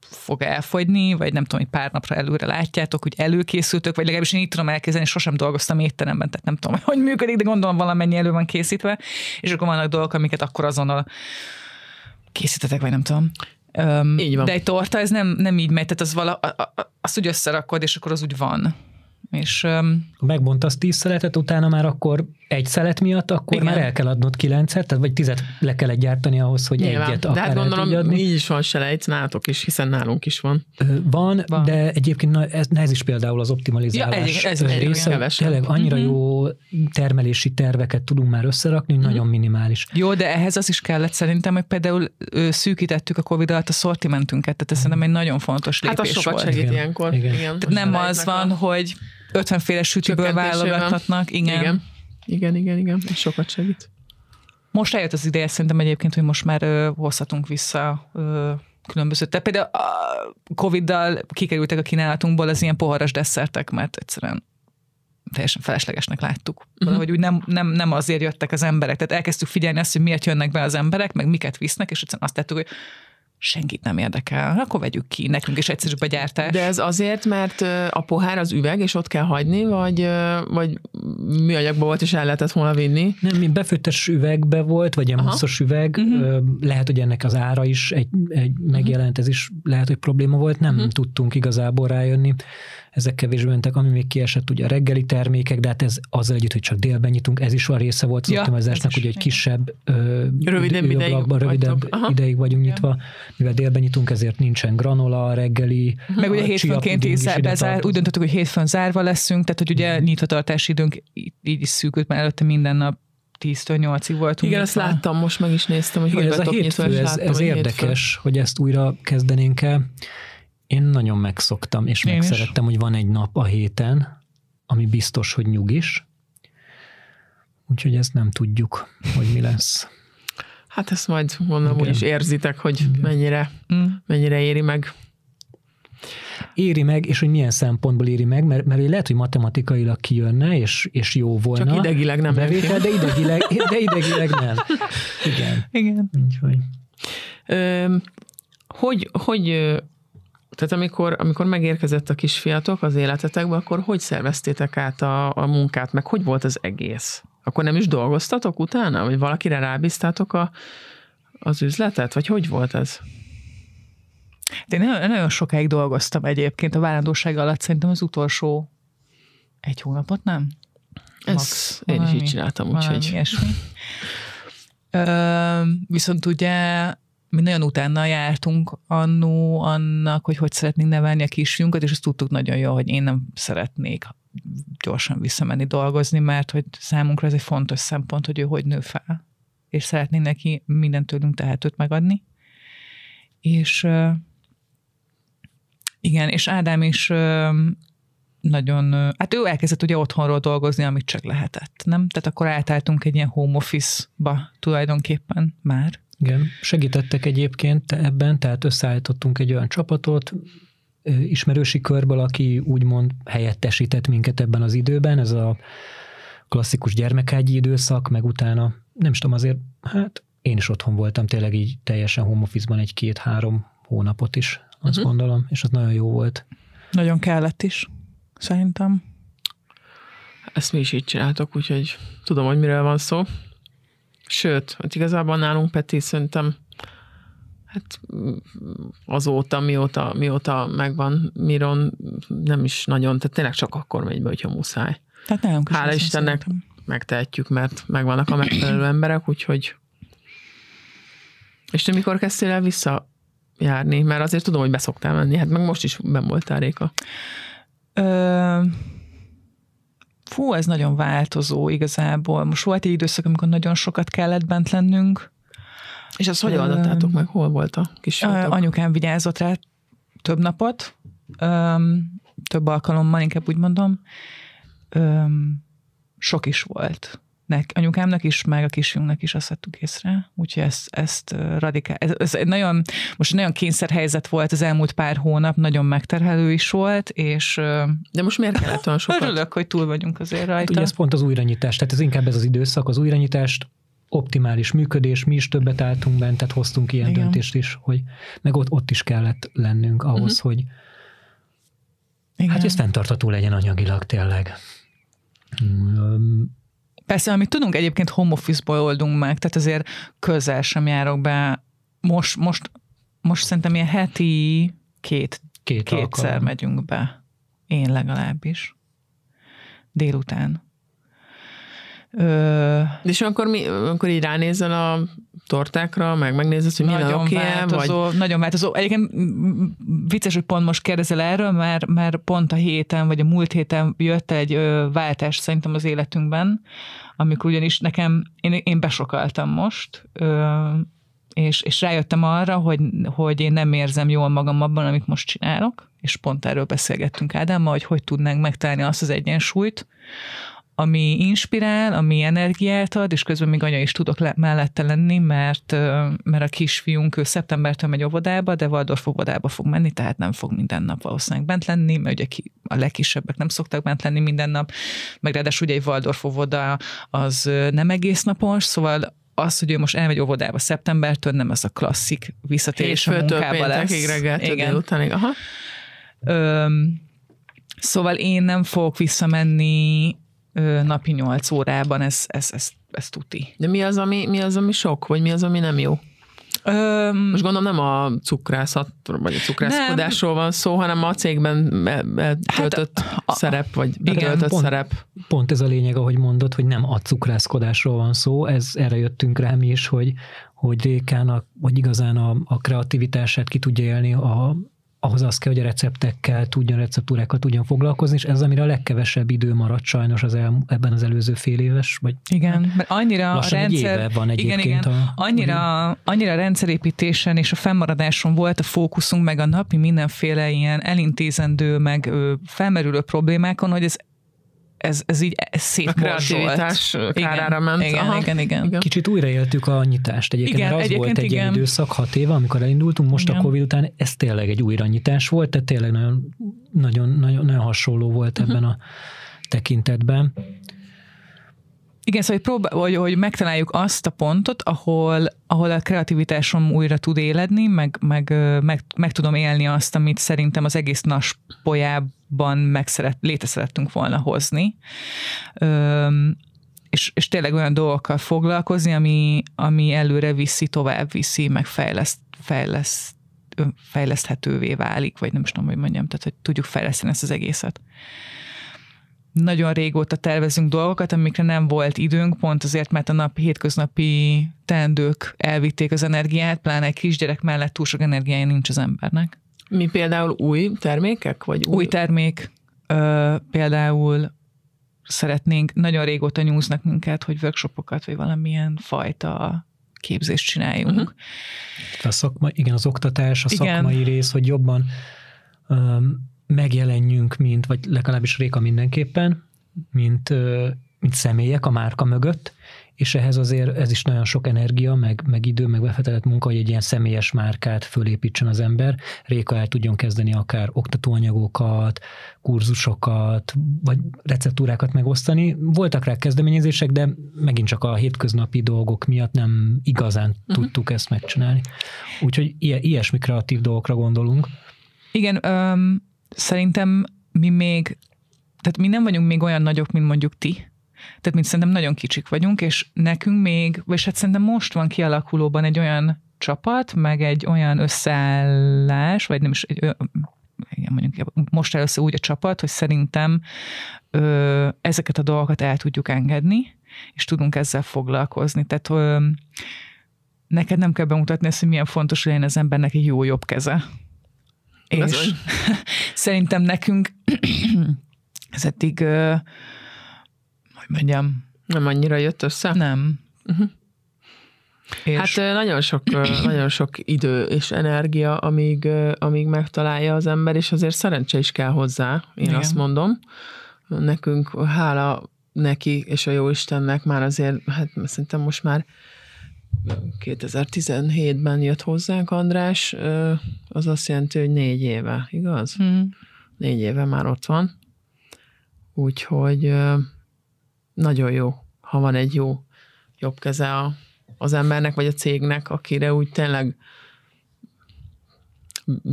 fog elfogyni, vagy nem tudom, hogy pár napra előre látjátok, hogy előkészültök, vagy legalábbis én így tudom elképzelni, sosem dolgoztam étteremben, tehát nem tudom, <laughs> hogy működik, de gondolom valamennyi elő van készítve, és akkor vannak dolgok, amiket akkor azonnal készítetek, vagy nem tudom. Öm, Így van. De egy torta, ez nem, nem így megy, tehát az vala, a, a, azt úgy összerakod, és akkor az úgy van. És öm, Ha megbontasz tíz szeletet, utána már akkor egy szelet miatt, akkor Igen. Már el kell adnod kilencet, tehát vagy tizet le kellett gyártani ahhoz, hogy Nyilván. egyet De akár hát el gondolom, adni. így is van selejt, nálatok is, hiszen nálunk is van. Van, Van. de egyébként na, ez, ez is például az optimalizálás Ja, ez- ez része. Tényleg annyira Mhm. jó termelési terveket tudunk már összerakni, hogy nagyon minimális. jó, de ehhez az is kellett szerintem, hogy például ö, szűkítettük a Covid alatt a szortimentünket, tehát ez szerintem egy nagyon fontos Hát lépés az sokat volt. segít Igen. ilyenkor. Igen. Igen. Tehát nem az van, a hogy 50 féle csökkentésével. válogathatnak. Igen. Igen. Igen, igen, igen. Ez sokat segít. Most eljött az ideje szerintem egyébként, hogy most már ö, hozhatunk vissza ö, különböző. Tehát például a Covid-dal kikerültek a kínálatunkból az ilyen poharas desszertek, mert egyszerűen teljesen feleslegesnek láttuk. Mhm. Valahogy úgy nem, nem, nem azért jöttek az emberek. Tehát elkezdtük figyelni azt, hogy miért jönnek be az emberek, meg miket visznek, és egyszerűen azt tettük, hogy senkit nem érdekel, akkor vegyük ki, nekünk is egyszerűbb a gyártás. De ez azért, mert a pohár az üveg, és ott kell hagyni, vagy, vagy műanyagban volt, és el lehetett volna vinni? Nem, mi befőttes üvegbe volt, vagy ilyen Aha. muszos üveg. Mhm. Uh-huh. Lehet, hogy ennek az ára is egy, egy megjelent, ez is lehet, hogy probléma volt. Nem Mhm. uh-huh. tudtunk igazából rájönni. Ezek kevésbé mentek, ami még kiesett, ugye a reggeli termékek, de hát ez azzal együtt, hogy csak délben nyitunk, ez is a része volt az Ja, ja, optimalizásnak, hogy egy kisebb ö, Rövidebb idő- ideig ablakban, rövidebb. Aha. ideig vagyunk Igen. nyitva. Mivel délben nyitunk, ezért nincsen granola, reggeli. Meg ugye a hétfőnként is bezár, úgy döntöttük, hogy hétfőn zárva leszünk, tehát hogy ugye nyitvatartási időnk így így is szűkült, mert előtte minden nap 10-től 8-ig voltunk. Igen, ezt nyitva. láttam, most meg is néztem, hogy Igen, hogy ez a nyitva, hétfő, és ez, láttam, ez hogy hétfő. érdekes, hogy ezt újra kezdenénk el. Én nagyon megszoktam, és Én is. megszerettem, hogy van egy nap a héten, ami biztos, hogy nyugis. Úgyhogy ezt nem tudjuk, hogy mi lesz. Hát ezt majd mondom, úgy is érzitek, hogy Igen. mennyire, Mm. mennyire éri meg. Éri meg, és hogy milyen szempontból éri meg, mert, mert lehet, hogy matematikailag kijönne, és, és jó volna. Csak idegileg nem bevétel, de idegileg, de idegileg nem. Igen. Igen. Úgyhogy. Ö, hogy, hogy tehát amikor, amikor megérkezett a kisfiatok az életetekbe, akkor hogy szerveztétek át a, a munkát, meg hogy volt az egész? Akkor nem is dolgoztatok utána? Vagy valakire rábíztátok a, az üzletet? Vagy hogy volt ez? De én nagyon, nagyon sokáig dolgoztam egyébként a várandóság alatt, szerintem az utolsó egy hónapot, nem? Ez Max, én is valami- így csináltam, úgyhogy viszont ugye mi nagyon utána jártunk annó annak, hogy hogy szeretnénk nevelni a kisfiunkat, és azt tudtuk nagyon jól, hogy én nem szeretnék gyorsan visszamenni dolgozni, mert hogy számunkra ez egy fontos szempont, hogy ő hogy nő fel. És szeretnénk neki mindent tőlünk tehetőt megadni. És igen, és Ádám is nagyon, hát ő elkezdett ugye otthonról dolgozni, amit csak lehetett, nem? Tehát akkor átálltunk egy ilyen home office-ba tulajdonképpen már. Igen, segítettek egyébként ebben, tehát összeállítottunk egy olyan csapatot, ismerősi körből, aki úgymond helyettesített minket ebben az időben, ez a klasszikus gyermekágyi időszak, meg utána, nem is tudom, azért, hát én is otthon voltam tényleg így teljesen home office-ban egy két-három hónapot is, azt uh-huh. gondolom, és az nagyon jó volt. Nagyon kellett is, szerintem. ezt mi is így csináltok, úgyhogy tudom, hogy miről van szó. Sőt, hát igazából nálunk Peti szerintem hát azóta, mióta, mióta megvan Miron, nem is nagyon, tehát tényleg csak akkor megy be, hogyha muszáj. Tehát nálunk Hála Istennek. szerintem. Megtehetjük, mert megvannak a megfelelő emberek, úgyhogy és te mikor kezdtél el visszajárni? Mert azért tudom, hogy beszoktál menni, hát meg most is ben voltál, Réka. Ö, fú, ez nagyon változó igazából. Most volt egy időszak, amikor nagyon sokat kellett bent lennünk. És azt hogy oldottátok meg? Hol volt a kis Ö, Anyukám vigyázott rá több napot, öm, több alkalommal, inkább úgy mondom. Öm, sok is volt. Nek, anyukámnak is, meg a kisfiunknak is azt vettük észre. Úgyhogy ezt, ezt radikál. Ez, ez egy nagyon, most egy nagyon kényszerhelyzet volt az elmúlt pár hónap, nagyon megterhelő is volt, és De most miért kellett olyan sokat? örülök, hogy túl vagyunk azért Hát rajta. ugye ez pont az újranyitás, tehát ez inkább ez az időszak, az újranyitást, optimális működés, mi is többet álltunk bent, tehát hoztunk ilyen Igen. Döntést is, hogy meg ott, ott is kellett lennünk ahhoz, uh-huh. hogy Igen. hát hogy ez fenntartató legyen anyagilag tényleg. Mm, Persze, amit tudunk egyébként home office-ból oldunk meg, tehát azért közel sem járok be. Most, most, most szerintem ilyen heti két, Két kétszer alkalom. megyünk be. Én legalábbis. Délután. Ö, És akkor, mi, akkor így ránézel a tortákra, meg megnézed, hogy minden nagyon oké vagy változó, nagyon változó. Egyébként vicces, hogy pont most kérdezel erről, mert, mert pont a héten, vagy a múlt héten jött egy ö, váltás szerintem az életünkben, amikor ugyanis nekem, én, én besokaltam most, ö, és, és rájöttem arra, hogy, hogy én nem érzem jól magam abban, amit most csinálok, és pont erről beszélgettünk Ádámmal, hogy hogy tudnánk megtalálni azt az egyensúlyt, ami inspirál, ami energiát ad, és közben még anya is tudok le, mellette lenni, mert, mert a kisfiunk ő szeptembertől megy óvodába, de Waldorf óvodába fog menni, tehát nem fog minden nap valószínűleg bent lenni, mert ugye a legkisebbek nem szoktak bent lenni minden nap, meg ráadásul ugye egy Waldorf óvoda az nem egész napos, szóval az, hogy ő most elmegy óvodába szeptembertől, nem ez a klasszik visszatérés a munkába lesz. reggel, Igen. Utánig. Aha. Öm, szóval én nem fogok visszamenni napi nyolc órában, ez, ez, ez, ez tuti. De mi az, ami, mi az, ami sok, vagy mi az, ami nem jó? Öm, Most gondolom nem a cukrászat, vagy a cukrászkodásról van szó, hanem a cégben eltöltött hát, a, szerep, vagy betöltött pont, szerep. Pont ez a lényeg, ahogy mondod, hogy nem a cukrászkodásról van szó, ez erre jöttünk rá mi is, hogy, hogy Rékának, vagy igazán a, a kreativitását ki tudja élni a, ahhoz az kell, hogy a receptekkel tudjon, receptúrákkal tudjon foglalkozni, és ez, amire a legkevesebb idő maradt sajnos az el, ebben az előző fél éves, vagy igen, mert annyira a rendszer, egy van egyébként. Igen, igen. A, annyira, annyira a rendszerépítésen és a fennmaradáson volt a fókuszunk, meg a napi mindenféle ilyen elintézendő, meg felmerülő problémákon, hogy ez ez, ez így szétmorzsolt. A kárára ment. Igen, Aha. igen, igen, igen. Kicsit újraéltük a nyitást egyébként, igen, mert az egyébként volt egy igen. ilyen időszak, hat éve, amikor elindultunk, most igen. a Covid után ez tényleg egy újranyitás volt, tehát tényleg nagyon, nagyon, nagyon, nagyon hasonló volt uh-huh. ebben a tekintetben. Igen, szóval hogy, próbál, hogy, hogy megtaláljuk azt a pontot, ahol, ahol a kreativitásom újra tud éledni, meg, meg, meg, meg tudom élni azt, amit szerintem az egész naspolyában meg szeret, létre szerettünk volna hozni. Üm, és, és tényleg olyan dolgokkal foglalkozni, ami, ami előre viszi, tovább viszi, meg fejleszt, fejleszt, fejleszthetővé válik, vagy nem is tudom, hogy mondjam, tehát hogy tudjuk fejleszteni ezt az egészet nagyon régóta tervezünk dolgokat, amikre nem volt időnk, pont azért, mert a nap hétköznapi teendők elvitték az energiát, pláne egy kisgyerek mellett túl sok energiája nincs az embernek. Mi például új termékek? Vagy új, új termék, ö, például szeretnénk, nagyon régóta nyúznak minket, hogy workshopokat, vagy valamilyen fajta képzést csináljunk. Uh-huh. A szakma, igen, az oktatás, a igen. szakmai rész, hogy jobban um, megjelenjünk, mint, vagy legalábbis Réka mindenképpen, mint, mint személyek a márka mögött, és ehhez azért ez is nagyon sok energia, meg, meg idő, meg befektetett munka, hogy egy ilyen személyes márkát fölépítsen az ember. Réka el tudjon kezdeni akár oktatóanyagokat, kurzusokat, vagy receptúrákat megosztani. Voltak rá kezdeményezések, de megint csak a hétköznapi dolgok miatt nem igazán uh-huh. tudtuk ezt megcsinálni. Úgyhogy ilyesmi kreatív dolgokra gondolunk. Igen, um, szerintem mi még, tehát mi nem vagyunk még olyan nagyok, mint mondjuk ti, tehát mint szerintem nagyon kicsik vagyunk, és nekünk még, vagy hát szerintem most van kialakulóban egy olyan csapat, meg egy olyan összeállás, vagy nem is egy, igen, mondjuk most először úgy a csapat, hogy szerintem ö, ezeket a dolgokat el tudjuk engedni, és tudunk ezzel foglalkozni. Tehát ö, neked nem kell bemutatni ezt, hogy milyen fontos, legyen az embernek egy jó jobb keze. És <laughs> szerintem nekünk <clears throat> ez eddig, hogy mondjam... Nem annyira jött össze? Nem. Uh-huh. És... Hát nagyon sok, nagyon sok idő és energia, amíg, amíg megtalálja az ember, és azért szerencse is kell hozzá, én Igen. azt mondom. Nekünk hála neki és a Jóistennek már azért, hát szerintem most már 2017-ben jött hozzánk András, az azt jelenti, hogy négy éve, igaz? Mm. Négy éve már ott van. Úgyhogy nagyon jó, ha van egy jó jobb keze a, az embernek, vagy a cégnek, akire úgy tényleg,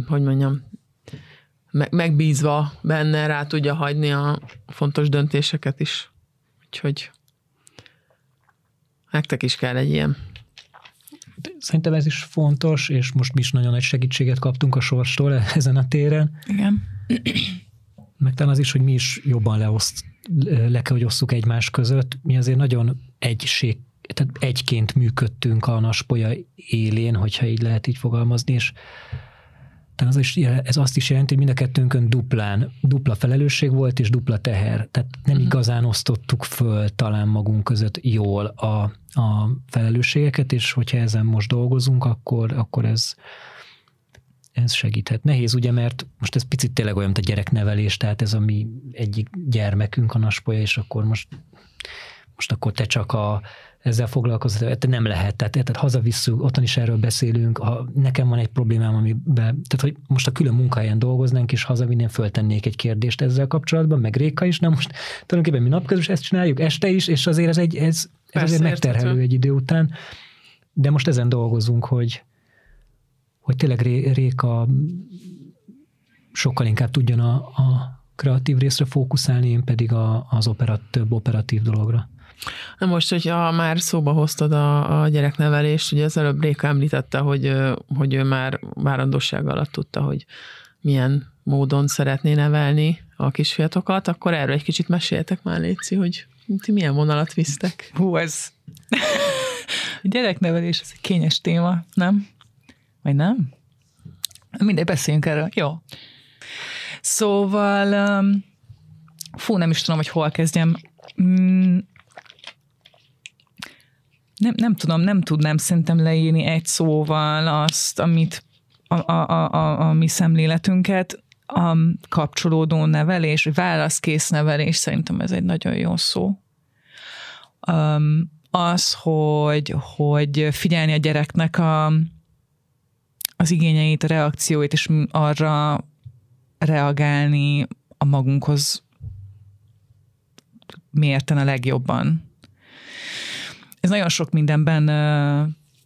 hogy mondjam, megbízva benne rá tudja hagyni a fontos döntéseket is. Úgyhogy nektek is kell egy ilyen szerintem ez is fontos, és most mi is nagyon nagy segítséget kaptunk a sorstól ezen a téren. Igen. Meg talán az is, hogy mi is jobban leoszt, le kell, hogy osszuk egymás között. Mi azért nagyon egység, tehát egyként működtünk a naspolya élén, hogyha így lehet így fogalmazni, és tehát az is, ez azt is jelenti, hogy mind a kettőnkön duplán, dupla felelősség volt, és dupla teher. Tehát nem uh-huh. igazán osztottuk föl talán magunk között jól a, a felelősségeket, és hogyha ezen most dolgozunk, akkor, akkor ez, ez segíthet. Nehéz ugye, mert most ez picit tényleg olyan, mint a gyereknevelés, tehát ez a mi egyik gyermekünk a naspolya, és akkor most, most akkor te csak a, ezzel foglalkozol, te nem lehet, tehát, tehát hazavisszük, otthon is erről beszélünk, ha nekem van egy problémám, amiben, tehát hogy most a külön munkahelyen dolgoznánk, és hazavinnén föltennék egy kérdést ezzel kapcsolatban, meg Réka is, na most tulajdonképpen mi napközben ezt csináljuk, este is, és azért ez, egy, ez, ez Persze, azért megterhelő érthető. egy idő után, de most ezen dolgozunk, hogy, hogy tényleg Ré- Réka sokkal inkább tudjon a, a kreatív részre fókuszálni, én pedig a, az operat, több operatív dologra. Na most, hogyha már szóba hoztad a, a gyereknevelést, ugye az előbb Réka említette, hogy, hogy ő már várandóság alatt tudta, hogy milyen módon szeretné nevelni a kisfiatokat, akkor erről egy kicsit meséltek már, Léci, hogy ti milyen vonalat visztek. Hú, ez... A <laughs> gyereknevelés, ez egy kényes téma, nem? Vagy nem? Mindegy, beszéljünk erről. Jó. Szóval, um, fú, nem is tudom, hogy hol kezdjem. Mm, nem, nem tudom, nem tudnám szerintem leírni egy szóval azt, amit a, a, a, a, a mi szemléletünket, a kapcsolódó nevelés, válaszkész nevelés, szerintem ez egy nagyon jó szó. Um, az, hogy, hogy figyelni a gyereknek a, az igényeit, a reakcióit, és arra reagálni a magunkhoz mérten a legjobban. Ez nagyon sok mindenben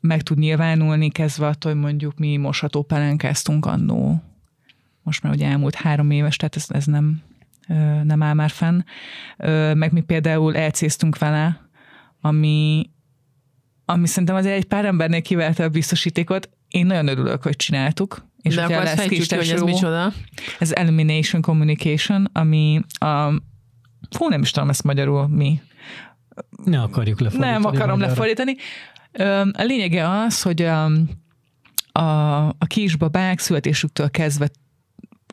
meg tud nyilvánulni, kezdve attól, hogy mondjuk mi mosható pelenkáztunk annó. Most már ugye elmúlt három éves, tehát ez, ez nem, nem áll már fenn. Meg mi például elcéztünk vele, ami, ami szerintem azért egy pár embernél kivelte a biztosítékot. Én nagyon örülök, hogy csináltuk. És De akkor lesz kis ki, hogy ez micsoda. ez Elimination Communication, ami a, fú, nem is tudom ezt magyarul mi. Ne akarjuk lefordítani. Nem akarom magyarra. lefordítani. A lényege az, hogy a, a, a kisbabák születésüktől kezdve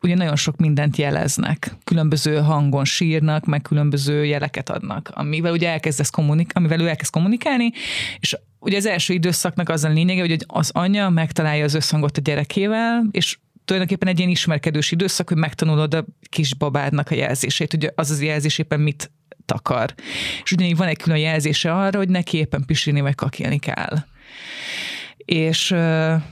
ugye nagyon sok mindent jeleznek. Különböző hangon sírnak, meg különböző jeleket adnak, amivel ugye elkezdesz kommunik- amivel ő elkezd kommunikálni, és ugye az első időszaknak az a lényege, hogy az anya megtalálja az összhangot a gyerekével, és tulajdonképpen egy ilyen ismerkedős időszak, hogy megtanulod a kisbabádnak a jelzését, ugye az az jelzés éppen mit takar. És ugyanígy van egy külön jelzése arra, hogy neki éppen pisilni vagy kakilni kell. És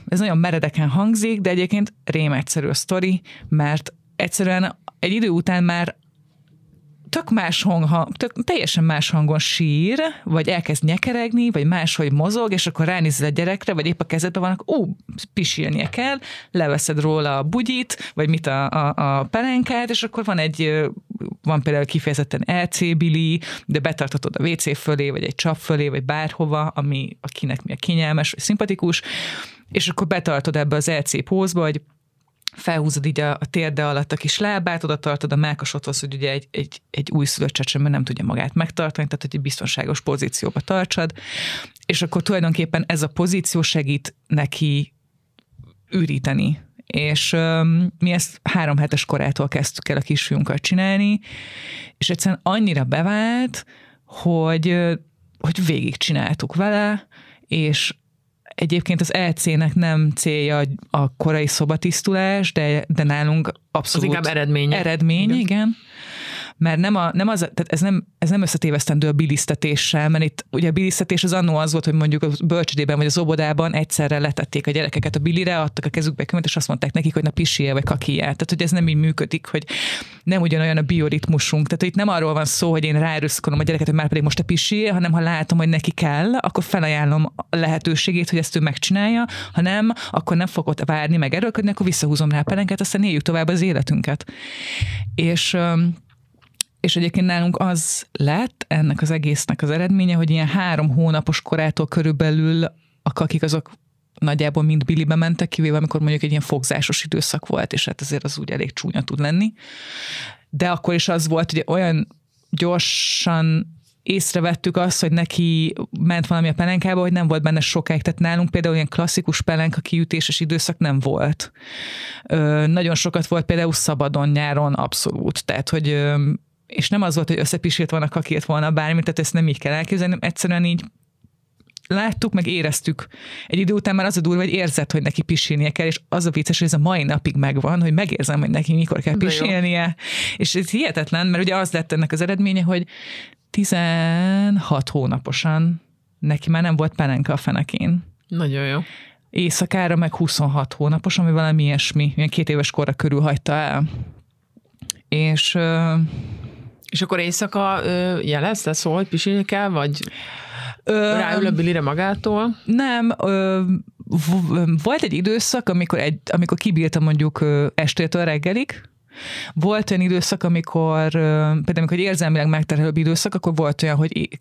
ez nagyon meredeken hangzik, de egyébként rém egyszerű a sztori, mert egyszerűen egy idő után már tök más hang, tök, teljesen más hangon sír, vagy elkezd nyekeregni, vagy máshogy mozog, és akkor ránézel a gyerekre, vagy épp a kezedben vannak, ó, pisilnie kell, leveszed róla a bugyit, vagy mit a, a, a pelenkát, és akkor van egy, van például kifejezetten LC-bili, de betartatod a WC fölé, vagy egy csap fölé, vagy bárhova, ami akinek mi a kényelmes, vagy szimpatikus, és akkor betartod ebbe az LC pózba, hogy felhúzod így a, a térde alatt a kis lábát, oda tartod a mákasodhoz, hogy ugye egy, egy, egy újszülött csecsemő nem tudja magát megtartani, tehát hogy egy biztonságos pozícióba tartsad, és akkor tulajdonképpen ez a pozíció segít neki üríteni. És um, mi ezt három hetes korától kezdtük el a kisfiunkat csinálni, és egyszerűen annyira bevált, hogy, hogy végig csináltuk vele, és Egyébként az EC-nek nem célja a korai szobatisztulás, de, de nálunk Az abszolút inkább eredmény. eredmény, igen. Igen. Mert nem, a, nem az, tehát ez nem, ez nem összetévesztendő a bilisztetéssel, mert itt ugye a bilisztetés az annó az volt, hogy mondjuk a bölcsödében vagy az obodában egyszerre letették a gyerekeket a bilire, adtak a kezükbe könyvet, és azt mondták nekik, hogy na pisilje vagy kakijál. Tehát, hogy ez nem így működik, hogy nem ugyanolyan a bioritmusunk. Tehát itt nem arról van szó, hogy én ráerőszakolom a gyereket, hogy már pedig most te pisilje, hanem ha látom, hogy neki kell, akkor felajánlom a lehetőségét, hogy ezt ő megcsinálja, ha nem, akkor nem fog ott várni, meg erőlködni, akkor visszahúzom rá a pelenket, aztán éljük tovább az életünket. És öm, és egyébként nálunk az lett ennek az egésznek az eredménye, hogy ilyen három hónapos korától körülbelül a kakik azok nagyjából mind bilibe mentek, kivéve amikor mondjuk egy ilyen fogzásos időszak volt, és hát azért az úgy elég csúnya tud lenni. De akkor is az volt, hogy olyan gyorsan észrevettük azt, hogy neki ment valami a pelenkába, hogy nem volt benne sokáig. Tehát nálunk például ilyen klasszikus pelenka kiütéses időszak nem volt. Ö, nagyon sokat volt például szabadon nyáron abszolút. Tehát, hogy ö, és nem az volt, hogy összepisilt volna, kakírt volna bármit, tehát ezt nem így kell elképzelni, egyszerűen így láttuk, meg éreztük. Egy idő után már az a durva, hogy érzed, hogy neki pisilnie kell, és az a vicces, hogy ez a mai napig megvan, hogy megérzem, hogy neki mikor kell pisilnie. És ez hihetetlen, mert ugye az lett ennek az eredménye, hogy 16 hónaposan neki már nem volt pelenke a fenekén. Nagyon jó. Éjszakára meg 26 hónapos, ami valami ilyesmi, ilyen két éves korra körül hagyta el. És és akkor éjszaka jelezte, szól, hogy pisilni kell, vagy ö, ráül a bilire magától? Nem, ö, volt egy időszak, amikor, egy, amikor kibírtam mondjuk estétől reggelig, volt olyan időszak, amikor, például amikor érzelmileg megterhelőbb időszak, akkor volt olyan, hogy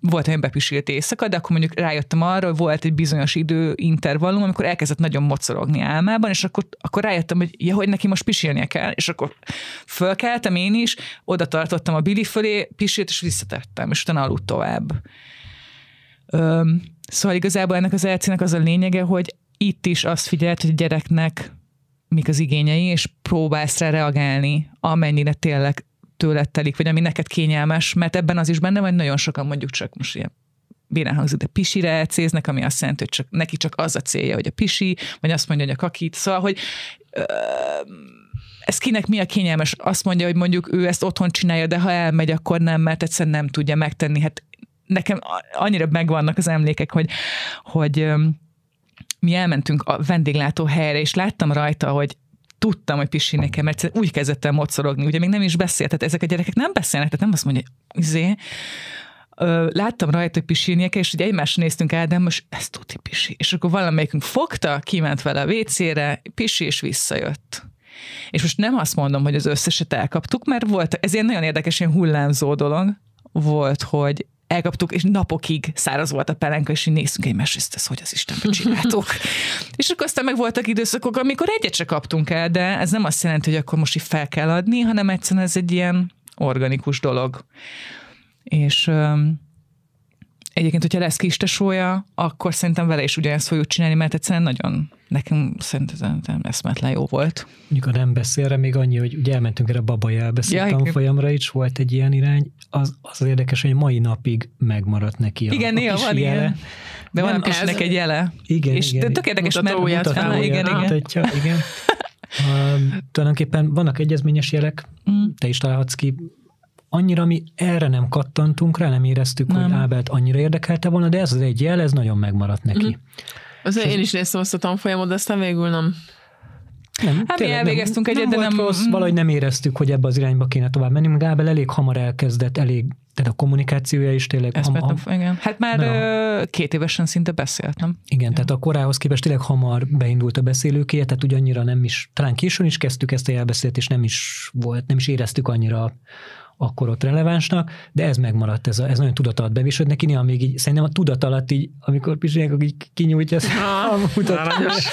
volt olyan bepisilt éjszaka, de akkor mondjuk rájöttem arra, hogy volt egy bizonyos időintervallum, amikor elkezdett nagyon mocorogni álmában, és akkor, akkor rájöttem, hogy ja, hogy neki most pisilnie kell, és akkor fölkeltem én is, oda tartottam a Billy fölé, pisilt, és visszatettem, és utána aludt tovább. Öm, szóval igazából ennek az elcének az a lényege, hogy itt is azt figyelt, hogy a gyereknek mik az igényei, és próbálsz rá reagálni, amennyire tényleg tőled telik, vagy ami neked kényelmes, mert ebben az is benne van, nagyon sokan mondjuk csak most ilyen bénán hangzik, de pisire céznek, ami azt jelenti, hogy csak, neki csak az a célja, hogy a pisi, vagy azt mondja, hogy a kakit. Szóval, hogy ez kinek mi a kényelmes? Azt mondja, hogy mondjuk ő ezt otthon csinálja, de ha elmegy, akkor nem, mert egyszerűen nem tudja megtenni. Hát nekem annyira megvannak az emlékek, hogy, hogy mi elmentünk a vendéglátó helyre, és láttam rajta, hogy tudtam, hogy pisilni kell, mert úgy kezdett el mocorogni, ugye még nem is beszélt, tehát ezek a gyerekek nem beszélnek, tehát nem azt mondja, izé, láttam rajta, hogy pisilnie kell, és ugye egymásra néztünk de most ez tuti pisi. És akkor valamelyikünk fogta, kiment vele a WC-re, pisi, és visszajött. És most nem azt mondom, hogy az összeset elkaptuk, mert volt, ez ilyen nagyon érdekes, ilyen hullámzó dolog volt, hogy elkaptuk, és napokig száraz volt a pelenka, és így néztünk egymásra, ezt, ezt hogy az Istenbe csináltuk. <laughs> és akkor aztán meg voltak időszakok, amikor egyet se kaptunk el, de ez nem azt jelenti, hogy akkor most így fel kell adni, hanem egyszerűen ez egy ilyen organikus dolog. És Egyébként, hogyha lesz kis tesója, akkor szerintem vele is ugyanezt fogjuk csinálni, mert egyszerűen nagyon, nekem szerintem eszmetlen jó volt. Mondjuk a nem beszélre még annyi, hogy ugye elmentünk erre a babai elbeszélt ja, tanfolyamra is, volt egy ilyen irány, az, az érdekes, hogy mai napig megmaradt neki a Igen, néha van jele. ilyen. De van ez... egy jele. Igen, és igen. De tök érdekes, mert mutatóját, igen, igen. Mutatja, igen. Uh, <laughs> tulajdonképpen vannak egyezményes jelek, mm. te is találhatsz ki annyira mi erre nem kattantunk rá, nem éreztük, nem. hogy Ábelt annyira érdekelte volna, de ez az egy jel, ez nagyon megmaradt neki. Mm. Azért én is néztem azt a tanfolyamot, de aztán végül nem. Nem, hát mi elvégeztünk egyet, de nem... Rossz, valahogy nem éreztük, hogy ebbe az irányba kéne tovább menni. Gábel elég hamar elkezdett, elég, tehát a kommunikációja is tényleg... Ezt ham, ham, igen. Hát már na, két évesen szinte beszélt, nem? Igen, ja. tehát a korához képest tényleg hamar beindult a beszélőkéje, tehát úgy annyira nem is, talán későn is kezdtük ezt a jelbeszélt, és nem is volt, nem is éreztük annyira akkor ott relevánsnak, de ez megmaradt, ez, a, ez nagyon tudat alatt bevésült neki, néha még így, szerintem a tudat alatt így, amikor pisilják, akkor így kinyújtja ezt a mutatást.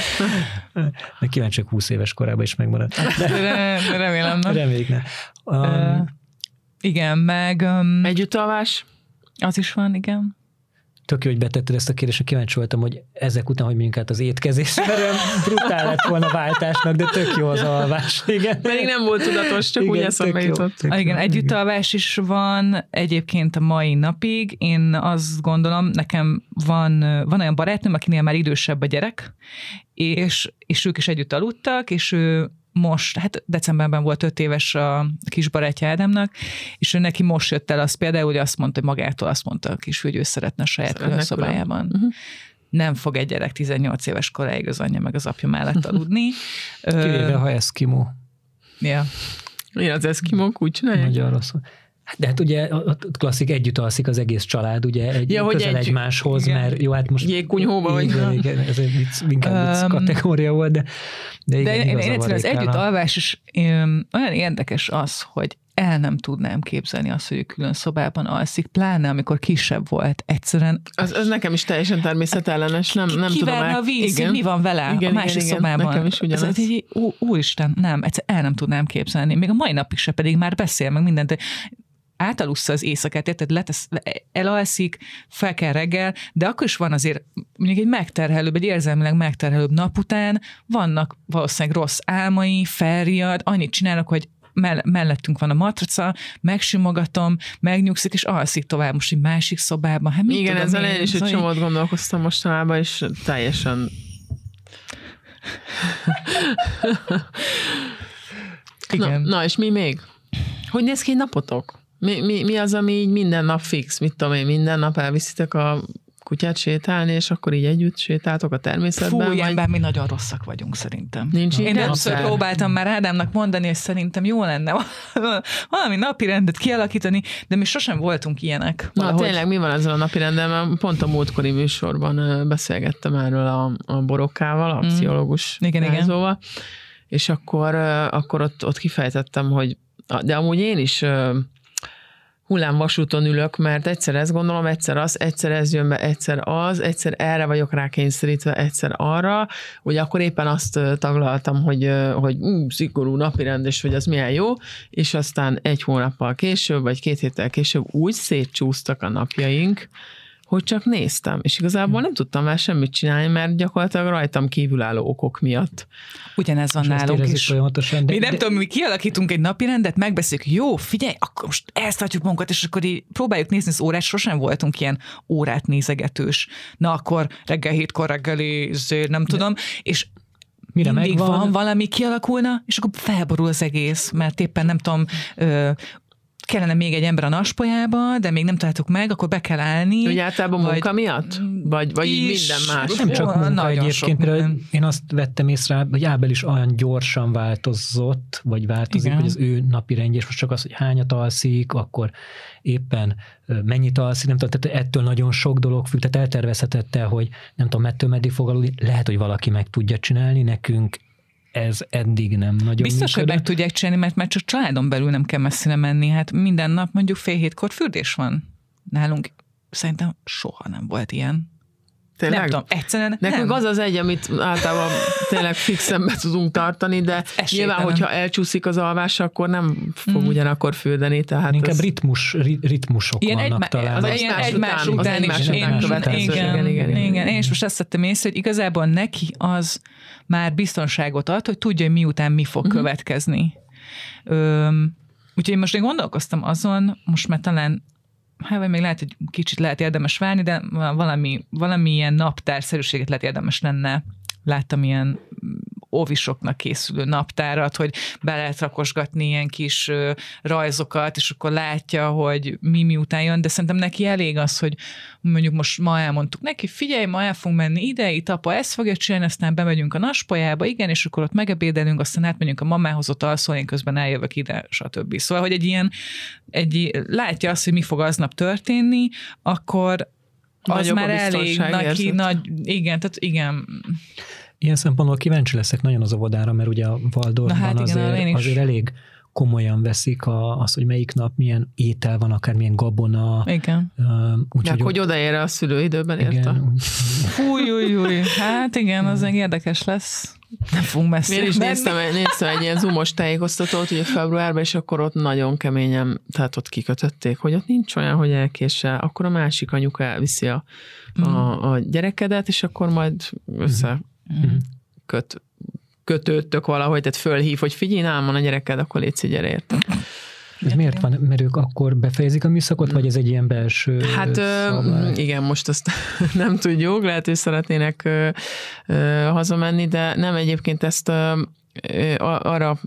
<laughs> De kíváncsi, 20 éves korában is megmaradt. De, remélem, nem? Reméljük ne. Um, igen, meg... Um, Együttalvás? Az is van, igen tök jó, hogy betetted ezt a kérdést, kíváncsi voltam, hogy ezek után, hogy mondjuk át az étkezés, mert brutál lett volna váltásnak, de tök jó az alvás. Igen. Pedig nem volt tudatos, csak igen, úgy eszembe jutott. Ah, igen, együttalvás is van egyébként a mai napig. Én azt gondolom, nekem van, van olyan barátnőm, akinél már idősebb a gyerek, és, és ők is együtt aludtak, és ő most, hát decemberben volt öt éves a kis barátja Ádámnak, és ő neki most jött el az például, hogy azt mondta, hogy magától azt mondta a kis, hogy ő szeretne a saját külön szobájában. Uh-huh. Nem fog egy gyerek 18 éves koráig az anyja meg az apja mellett <laughs> aludni. Kivéve, ha eszkimó. Ja. Igen, az eszkimók úgy csinálják. Rosszul. De hát ugye a klasszik együtt alszik az egész család, ugye egy, ja, közel egy, egymáshoz, igen. mert jó, hát most... Jégkunyhóba vagy. Igen, igen, ez egy vicc, inkább vicc kategória volt, de, de, igen, de én, én egyszerűen az együtt alvás is olyan érdekes az, hogy el nem tudnám képzelni azt, hogy ő külön szobában alszik, pláne amikor kisebb volt. Egyszerűen... Az, az nekem is teljesen természetellenes, nem, nem tudom a víz, igen. mi van vele igen, a másik igen, szobában. Nekem is ugyanaz. Ez egy, ú, úristen, nem, egyszerűen el nem tudnám képzelni. Még a mai napig se pedig már beszél meg mindent átalussza az éjszakát, érted, letesz, elalszik, fel kell reggel, de akkor is van azért mondjuk egy megterhelőbb, egy érzelmileg megterhelőbb nap után, vannak valószínűleg rossz álmai, felriad, annyit csinálnak, hogy mell- mellettünk van a matraca, megsimogatom, megnyugszik, és alszik tovább most egy másik szobában. Hát Igen, tudom ezzel én, is egy szóval csomót gondolkoztam mostanában, és teljesen... Igen. Na, na, és mi még? Hogy néz ki egy napotok? Mi, mi, mi az, ami így minden nap fix? Mit tudom én, minden nap elviszitek a kutyát sétálni, és akkor így együtt sétáltok a természetben? Fú, vagy mi nagyon rosszak vagyunk szerintem. Nincs Én többször próbáltam már Ádámnak mondani, hogy szerintem jó lenne <laughs> valami napi rendet kialakítani, de mi sosem voltunk ilyenek. Na valahogy. tényleg, mi van ezzel a napi rendel? Mert pont a múltkori műsorban beszélgettem erről a, a borokkával, a Mm. pszichológus Igen, igen. jelzóval, és akkor, akkor ott, ott kifejtettem, hogy de amúgy én is hullámvasúton ülök, mert egyszer ezt gondolom, egyszer az, egyszer ez jön be, egyszer az, egyszer erre vagyok rákényszerítve, egyszer arra, hogy akkor éppen azt taglaltam, hogy, hogy ú, szigorú napirend, és hogy az milyen jó, és aztán egy hónappal később, vagy két héttel később úgy szétcsúsztak a napjaink, hogy csak néztem, és igazából nem tudtam már semmit csinálni, mert gyakorlatilag rajtam kívülálló okok miatt. Ugyanez van nálunk is. Folyamatosan, de, Mi nem de, tudom, mi kialakítunk egy napi rendet, megbeszéljük, jó, figyelj, akkor most ezt tartjuk magunkat, és akkor így próbáljuk nézni az órát, sosem voltunk ilyen órát nézegetős. Na akkor reggel hétkor reggeli, nem tudom, és mire mindig megvan, van valami kialakulna, és akkor felborul az egész, mert éppen nem tudom, ö, kellene még egy ember a naspolyába, de még nem találtuk meg, akkor be kell állni. Ugye általában Vagy- munka miatt? Vagy, vagy így minden más? nem csak munka nagyon egyébként, mert én azt vettem észre, hogy Ábel is olyan gyorsan változott, vagy változik, Igen. hogy az ő napi rendje, és most csak az, hogy hányat alszik, akkor éppen mennyit alszik, nem tudom, tehát ettől nagyon sok dolog függ, tehát eltervezhetette, hogy nem tudom, ettől meddig fog aludni, lehet, hogy valaki meg tudja csinálni, nekünk ez eddig nem nagyon Biztos, hogy meg működött. tudják csinálni, mert már csak családon belül nem kell messzire menni. Hát minden nap mondjuk fél hétkor fürdés van. Nálunk szerintem soha nem volt ilyen. Tényleg? Nem tudom, egyszerűen Nekünk nem. az az egy, amit általában tényleg fixen be tudunk tartani, de Esélytelen. nyilván, hogyha elcsúszik az alvás, akkor nem fog Mm. ugyanakkor fürdeni. Tehát Inkább ez... ritmus, ri- ritmusok Ilyen vannak egyma- talán. az Az ilyen egymás után, után egymás is. után Én- következő. Igen, Igen, igen, igen, igen. igen. Én is most azt vettem észre, hogy igazából neki az már biztonságot ad, hogy tudja, hogy miután mi fog Mhm. következni. Öm, úgyhogy én most én gondolkoztam azon, most már talán hát vagy még lehet, hogy kicsit lehet érdemes várni, de valami, valami ilyen naptárszerűséget lehet érdemes lenne. Láttam ilyen óvisoknak készülő naptárat, hogy be lehet rakosgatni ilyen kis rajzokat, és akkor látja, hogy mi miután jön, de szerintem neki elég az, hogy mondjuk most ma elmondtuk neki, figyelj, ma el fogunk menni ide, itt apa ezt fogja csinálni, aztán bemegyünk a naspolyába, igen, és akkor ott megebédelünk, aztán átmegyünk a mamához, ott alszol, én közben eljövök ide, stb. Szóval, hogy egy ilyen, egy, látja azt, hogy mi fog aznap történni, akkor az Nagyobb már elég neki, érzet. nagy, igen, tehát igen, Ilyen szempontból kíváncsi leszek nagyon az óvodára, mert ugye a Waldorfban hát igen, azért, azért elég komolyan veszik a, az, hogy melyik nap milyen étel van, akár milyen gabona. igen. öm, Úgyhogy Meg hogy odaér a szülő időben, érte? igen, úgy- Fúj, új, új. Hát igen, az meg érdekes lesz. Nem fogunk messzire Én is menni. néztem, egy- néztem egy ilyen zoomos tájékoztatót ugye februárban, és akkor ott nagyon keményen, tehát ott kikötötték, hogy ott nincs olyan, hogy elkéssel, akkor a másik anyuka elviszi a, a, a gyerekedet, és akkor majd össze Mhm. köt, kötődtök valahogy, tehát fölhív, hogy figyelj, nálam van a gyereked, akkor légy szígyere érte. Ez miért van? Mert ők akkor befejezik a műszakot, vagy ez egy ilyen belső Hát szabály? igen, most azt <laughs> nem tudjuk, lehet, hogy szeretnének hazamenni, de nem egyébként ezt arra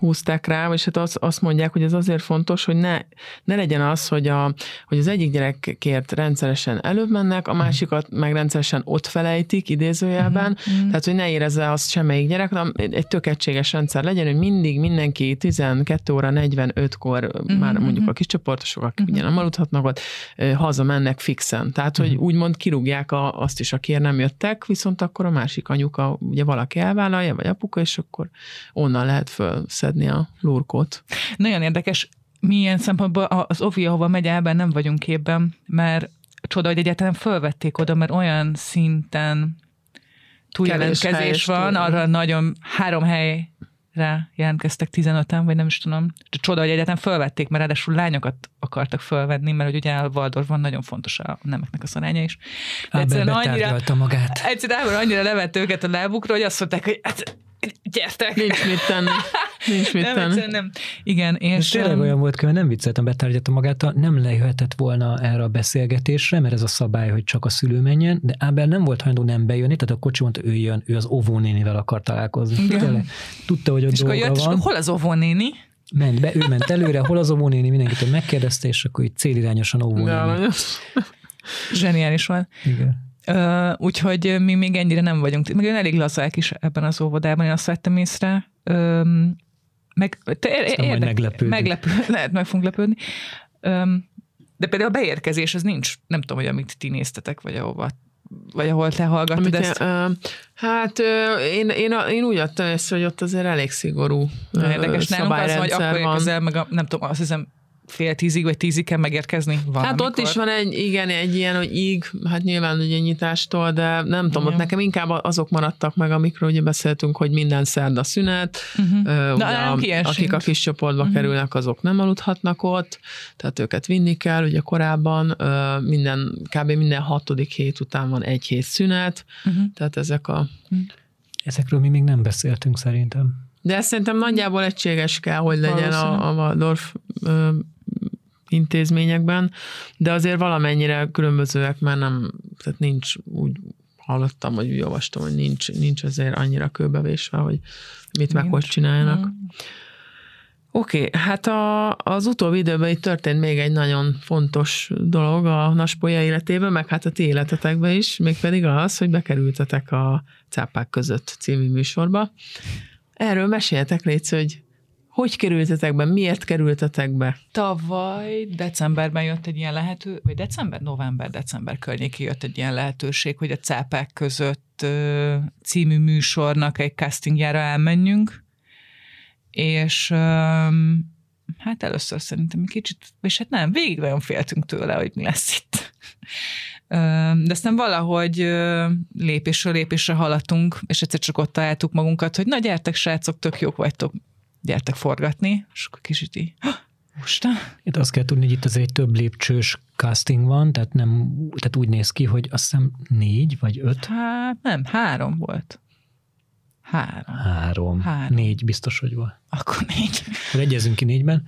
húzták rá, és hát azt, azt mondják, hogy ez azért fontos, hogy ne, ne legyen az, hogy, a, hogy az egyik gyerekért rendszeresen előbb mennek, a másikat meg rendszeresen ott felejtik, idézőjelben, Mhm. tehát, hogy ne érezze azt semmelyik gyerek, hanem egy tök egységes rendszer legyen, hogy mindig mindenki 12 óra 45-kor uh-huh, már mhm. mondjuk a kis csoportosok, akik Mhm. ugye nem aludhatnak ott, hazamennek fixen. Tehát, hogy úgymond kirúgják a, azt is, akiért nem jöttek, viszont akkor a másik anyuka, ugye valaki elvállalja, vagy apuka, és akkor onnan lehet fölszedni a lurkót. Nagyon érdekes, milyen szempontból az OVI, ahova megy Ábel, nem vagyunk képben, mert csoda, hogy egyáltalán fölvették oda, mert olyan szinten túljelentkezés van, túl- arra nagyon három helyre jelentkeztek 15-en, vagy nem is tudom. Csoda, hogy egyáltalán fölvették, mert ráadásul lányokat akartak fölvenni, mert hogy ugye a Waldorfban nagyon fontos a nemeknek a szaránya is. De egyszerűen annyira, magát. egyszerűen annyira levett őket a lábukra, hogy azt mondták, hogy hát, gyertek, Nincs mit tenni. Nincs mit nem, tenni. nem. Igen, És és... tényleg um, olyan volt, hogy nem vicceltem, betárgyalta magát, nem lejöhetett volna erre a beszélgetésre, mert ez a szabály, hogy csak a szülő menjen, de Ábel nem volt hajlandó nem bejönni, tehát a kocsi mondta, ő jön, ő az óvónénivel akar találkozni. Igen. Tényleg. Tudta, hogy ott És akkor dolga jött, és van. akkor hol az óvónéni? Ment be, ő ment előre, hol az óvónéni, mindenkitől megkérdezte, és akkor így célirányosan óvónéni. Zseniális volt. Igen. Úgyhogy mi még ennyire nem vagyunk. Meg elég lazák is ebben az óvodában, én azt vettem észre. Ö, meg, te, Aztán majd meglepődünk. meglepő, <laughs> lehet meg fogunk lepődni. Ö, de például a beérkezés, az nincs, nem tudom, hogy amit ti néztetek, vagy ahova vagy ahol te hallgattad Amit ezt. én, hát én, én, én úgy adtam észre, hogy ott azért elég szigorú Érdekes nálunk az, hogy akkor érkezel, meg a, nem tudom, azt hiszem fél tízig, vagy tízig kell megérkezni valamikor. Hát ott is van egy, igen, egy ilyen, hogy íg, hát nyilván ugye nyitástól, de nem tudom, Igen. ott nekem inkább azok maradtak meg, amikről ugye beszéltünk, hogy minden szerda szünet, Uh-huh. Ugye, nálunk ilyen akik a kis csoportba Mhm. kerülnek, azok nem aludhatnak ott, tehát őket vinni kell, ugye korábban minden, kb. minden hatodik hét után van egy hét szünet, Uh-huh. tehát ezek a Ezekről mi még nem beszéltünk szerintem. De ez szerintem nagyjából egységes kell, hogy legyen Valószínű. a, a Waldorf intézményekben, de azért valamennyire különbözőek, mert nem, tehát nincs úgy hallottam, vagy úgy olvastam, hogy nincs, nincs azért annyira kőbevésve, hogy mit meg hogy csináljanak. Oké, okay, hát a, az utóbbi időben itt történt még egy nagyon fontos dolog a Naspolya életében, meg hát a ti életetekben is, mégpedig az, hogy bekerültetek a Cápák között című műsorba. Erről meséljetek, Léci, hogy hogy kerültetek be, miért kerültetek be? Tavaly decemberben jött egy ilyen lehető, vagy december, november, december környékén jött egy ilyen lehetőség, hogy a cápák között című műsornak egy castingjára elmenjünk, és hát először szerintem egy kicsit, és hát nem, végig nagyon féltünk tőle, hogy mi lesz itt. De aztán valahogy lépésről lépésre haladtunk, és egyszer csak ott találtuk magunkat, hogy na gyertek srácok, tök jók vagytok, gyertek forgatni, és akkor kicsit így, "Hah, most Itt azt kell tudni, hogy itt azért egy több lépcsős casting van, tehát, nem, tehát úgy néz ki, hogy azt hiszem négy vagy öt, Hát nem, három volt. Három. három, Három. négy biztos, hogy van. Akkor négy. Akkor egyezünk ki négyben,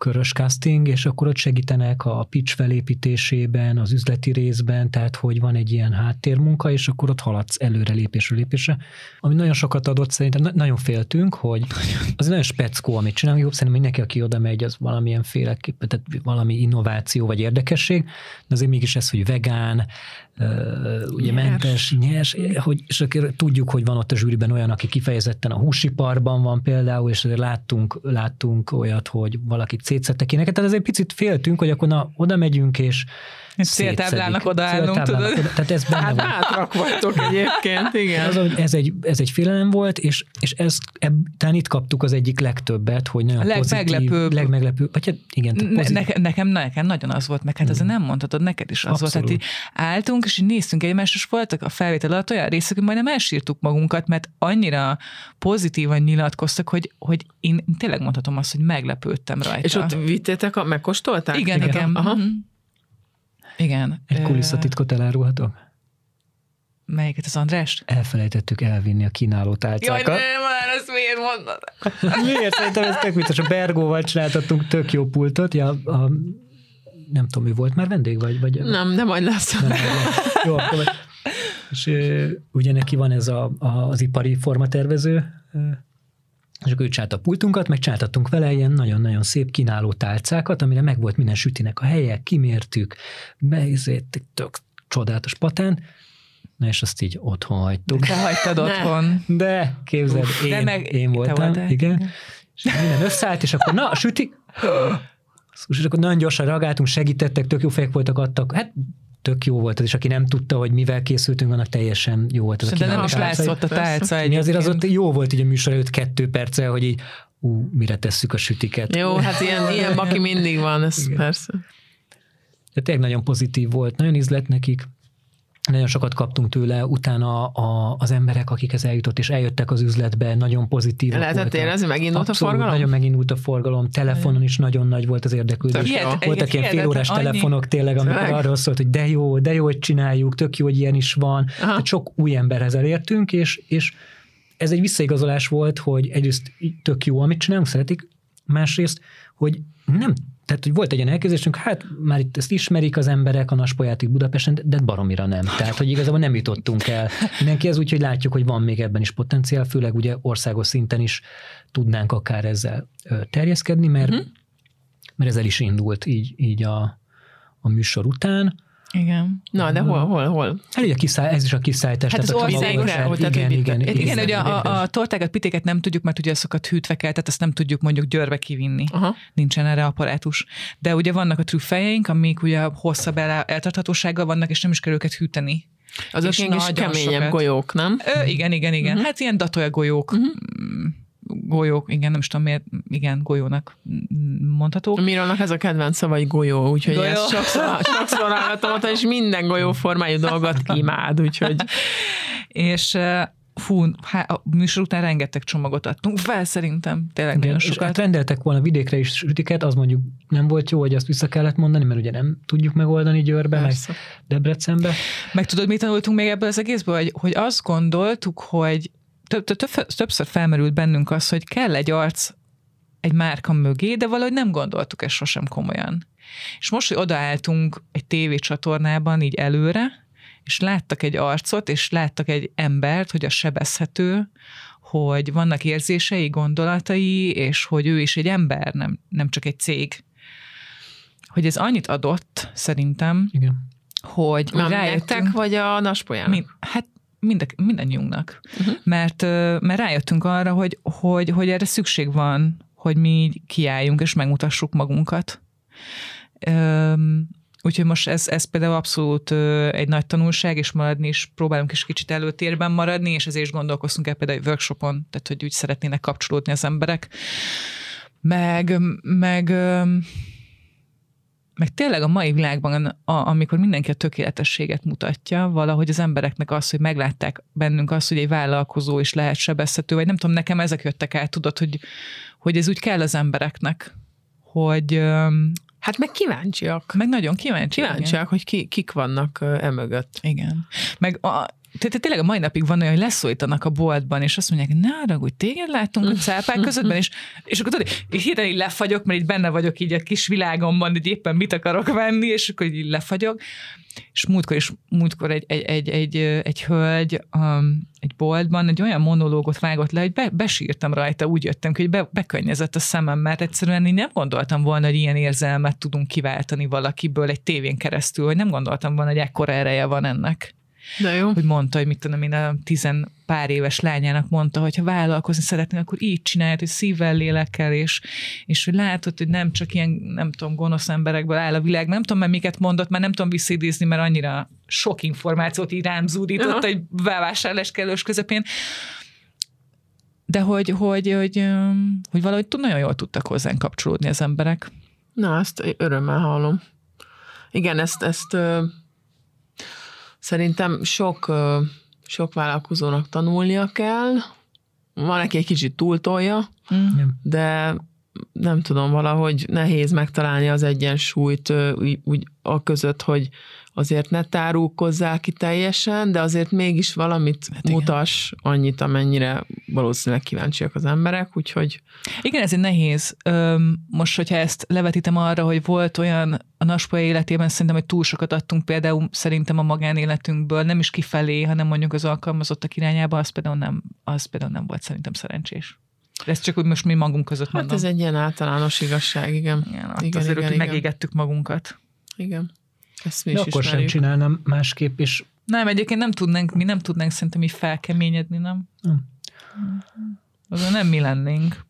körös casting, és akkor ott segítenek a pitch felépítésében, az üzleti részben, tehát hogy van egy ilyen háttérmunka, és akkor ott haladsz előre lépésről lépésre, ami nagyon sokat adott, szerintem na- nagyon féltünk, hogy az nagyon speckó, amit csinálunk, jobb szerintem mindenki, aki oda megy, az valamilyen féleképpen, tehát valami innováció vagy érdekesség, de azért mégis ez, hogy vegán, ugye Nyers. mentes, nyers, hogy, és tudjuk, hogy van ott a zsűriben olyan, aki kifejezetten a húsiparban van például, és azért láttunk, láttunk olyat, hogy valaki szétszettek éneket, tehát azért picit féltünk, hogy akkor na, oda megyünk, és Céltáblának Céltáblának tudod? oda- Tehát ez benne Hát van. bátrak vagytok egyébként, igen. Az, hogy ez egy, ez egy félelem volt, és, és ez, eb, talán itt kaptuk az egyik legtöbbet, hogy nagyon A pozitív, legmeglepőbb. legmeglepőbb, vagy hát igen, tehát Ne, pozitív, nekem, nekem, nagyon az volt, meg hát azért nem mondhatod, neked is az volt. Tehát Abszolút. így álltunk, és így néztünk egymást, és voltak a felvétel alatt olyan részek, hogy majdnem elsírtuk magunkat, mert annyira pozitívan nyilatkoztak, hogy, hogy én tényleg mondhatom azt, hogy meglepődtem rajta. És ott vittétek, a, megkóstolták? igen, Igen. igen. Aha. Mhm. Igen. egy kulisszatitkot elárulhatok? Melyiket az Andrást? Elfelejtettük elvinni a kínáló Jaj, tálcákat. nem, már ezt miért mondod? <laughs> Miért? Szerintem ez tök vicces. A Bergóval csináltattunk tök jó pultot. Ja, a, nem tudom, ő volt már vendég, vagy? vagy Nem, de majd lesz. nem, nem. Jó, akkor. És ugye neki van ez a, a, az ipari formatervező, és akkor ő csinálta a pultunkat, meg csináltattunk vele ilyen nagyon-nagyon szép kínáló tálcákat, amire meg volt minden sütinek a helye, kimértük, beizét, tök csodálatos patán, na és azt így otthon hagytuk. Te hagytad otthon. De képzeld, de én, meg- én voltam, igen. igen. És minden összeállt, és akkor na, sütik. És akkor nagyon gyorsan reagáltunk, segítettek, tök jó fejek voltak, adtak. Hát tök jó volt és aki nem tudta, hogy mivel készültünk, annak teljesen jó volt ez a nem is látszott a tálca Mi azért az ott jó volt így a műsor előtt kettő perccel, hogy így ú, mire tesszük a sütiket. Jó, hát ilyen, ilyen baki mindig van, ez Igen. persze. De tényleg nagyon pozitív volt, nagyon ízlett nekik. Nagyon sokat kaptunk tőle, utána a, az emberek, akikhez eljutott, és eljöttek az üzletbe, nagyon pozitív. Lehetett érezni, megindult a forgalom? Nagyon megindult a forgalom, telefonon is nagyon nagy volt az érdeklődés. Hihet- Voltak ilyen hihetetlen, félórás annyi- telefonok tényleg, amikor Tényleg? arról szólt, hogy de jó, de jó, hogy csináljuk, tök jó, hogy ilyen is van. Aha. Tehát sok új emberhez elértünk, és, és ez egy visszaigazolás volt, hogy egyrészt tök jó, amit csinálunk, szeretik, másrészt, hogy nem tehát, hogy volt egy ilyen elképzelésünk, hát már itt ezt ismerik az emberek, a Naspolyátig Budapesten, de baromira nem. Tehát, hogy igazából nem jutottunk el mindenki ez, úgyhogy látjuk, hogy van még ebben is potenciál, főleg ugye országos szinten is tudnánk akár ezzel terjeszkedni, mert, uh-huh. mert ezzel is indult így, így a, a műsor után. Igen. Na, de hol, hol, hol? Hát ugye kiszáll, ez is a kiszállítás. Hát az országre, hogy igen, igen, igen, igen, igen, ugye a, a, a tortákat, pitéket nem tudjuk, mert ugye azokat hűtve kell, tehát azt nem tudjuk mondjuk györbe kivinni. Aha. Nincsen erre apparátus. De ugye vannak a trüffejeink, amik ugye hosszabb el, eltarthatósággal vannak, és nem is kell őket hűteni. Azok is keményebb sokat. golyók, nem? Ö, igen, igen, igen. Uh-huh. Hát ilyen datolja golyók. Uh-huh golyók, igen, nem is tudom miért, igen, golyónak mondhatók. Mirónak ez a kedvenc szava, hogy golyó, úgyhogy golyó. ezt sokszor, sokszor hallgatom, és minden golyó formájú dolgot imád, úgyhogy... és fú, há, a műsor után rengeteg csomagot adtunk fel, szerintem tényleg Igen, nagyon sokat. Hát rendeltek volna vidékre is sütiket, az mondjuk nem volt jó, hogy azt vissza kellett mondani, mert ugye nem tudjuk megoldani Győrbe, Persze. meg Debrecenbe. Meg tudod, mit tanultunk még ebből az egészből, hogy, hogy azt gondoltuk, hogy többször felmerült bennünk az, hogy kell egy arc egy márka mögé, de valahogy nem gondoltuk ezt sosem komolyan. És most, hogy odaálltunk egy tévécsatornában így előre, és láttak egy arcot, és láttak egy embert, hogy a sebezhető, hogy vannak érzései, gondolatai, és hogy ő is egy ember, nem, nem csak egy cég. Hogy ez annyit adott, szerintem, Igen. hogy Nem rájöttek, vagy a naspolyának? Mind, hát mind, mindannyiunknak. Uh-huh. Mert, mert rájöttünk arra, hogy, hogy, hogy erre szükség van, hogy mi kiálljunk és megmutassuk magunkat. Üm, úgyhogy most ez, ez például abszolút egy nagy tanulság, és maradni is próbálunk is kicsit előtérben maradni, és ezért is gondolkoztunk el például egy workshopon, tehát hogy úgy szeretnének kapcsolódni az emberek. Meg, meg meg tényleg a mai világban, a, amikor mindenki a tökéletességet mutatja, valahogy az embereknek az, hogy meglátták bennünk azt, hogy egy vállalkozó is lehet sebezhető, vagy nem tudom, nekem ezek jöttek el, tudod, hogy, hogy ez úgy kell az embereknek, hogy... Hát meg kíváncsiak. Meg nagyon kíváncsiak. Kíváncsiak, igen. hogy ki, kik vannak emögött. Igen. Meg a, tehát tényleg a mai napig van olyan, hogy leszólítanak a boltban, és azt mondják, ne hogy téged láttunk a cápák <laughs> közöttben, és, és akkor tudod, így hirtelen így lefagyok, mert itt benne vagyok így a kis világomban, hogy éppen mit akarok venni, és akkor így lefagyok. És múltkor is, múltkor egy, egy, egy, egy, egy hölgy um, egy boltban egy olyan monológot vágott le, hogy be, besírtam rajta, úgy jöttem, hogy be, bekönnyezett a szemem, mert egyszerűen én nem gondoltam volna, hogy ilyen érzelmet tudunk kiváltani valakiből egy tévén keresztül, hogy nem gondoltam volna, hogy ekkora ereje van ennek. De jó. Hogy mondta, hogy mit tudom én, a tizen pár éves lányának mondta, hogy ha vállalkozni szeretnél, akkor így csinálj, hogy szívvel, lélekkel, és, és hogy látod, hogy nem csak ilyen, nem tudom, gonosz emberekből áll a világ, nem tudom, mert miket mondott, mert nem tudom visszidézni, mert annyira sok információt így rám zúdított egy bevásárlás kellős közepén, de hogy, hogy, hogy, hogy valahogy nagyon jól tudtak hozzánk kapcsolódni az emberek. Na, ezt örömmel hallom. Igen, ezt, ezt Szerintem sok, sok vállalkozónak tanulnia kell, van, neki egy kicsit túltolja, mm. de nem tudom, valahogy nehéz megtalálni az egyensúlyt úgy, úgy a között, hogy azért ne tárulkozzál ki teljesen, de azért mégis valamit hát mutas annyit, amennyire valószínűleg kíváncsiak az emberek, úgyhogy... Igen, ez egy nehéz. Most, hogyha ezt levetítem arra, hogy volt olyan a Naspoja életében szerintem, hogy túl sokat adtunk például szerintem a magánéletünkből, nem is kifelé, hanem mondjuk az alkalmazottak irányába, az például nem, az például nem volt szerintem szerencsés. Ez csak úgy most mi magunk között hát mondom. ez egy ilyen általános igazság, igen. Igen, igen azért igen, igen. megégettük magunkat. Igen. Ezt mi De is akkor ismerjük. sem csinálnám másképp is. Nem, egyébként nem tudnánk, mi nem tudnánk szerintem így felkeményedni, nem? Nem. Azon nem mi lennénk.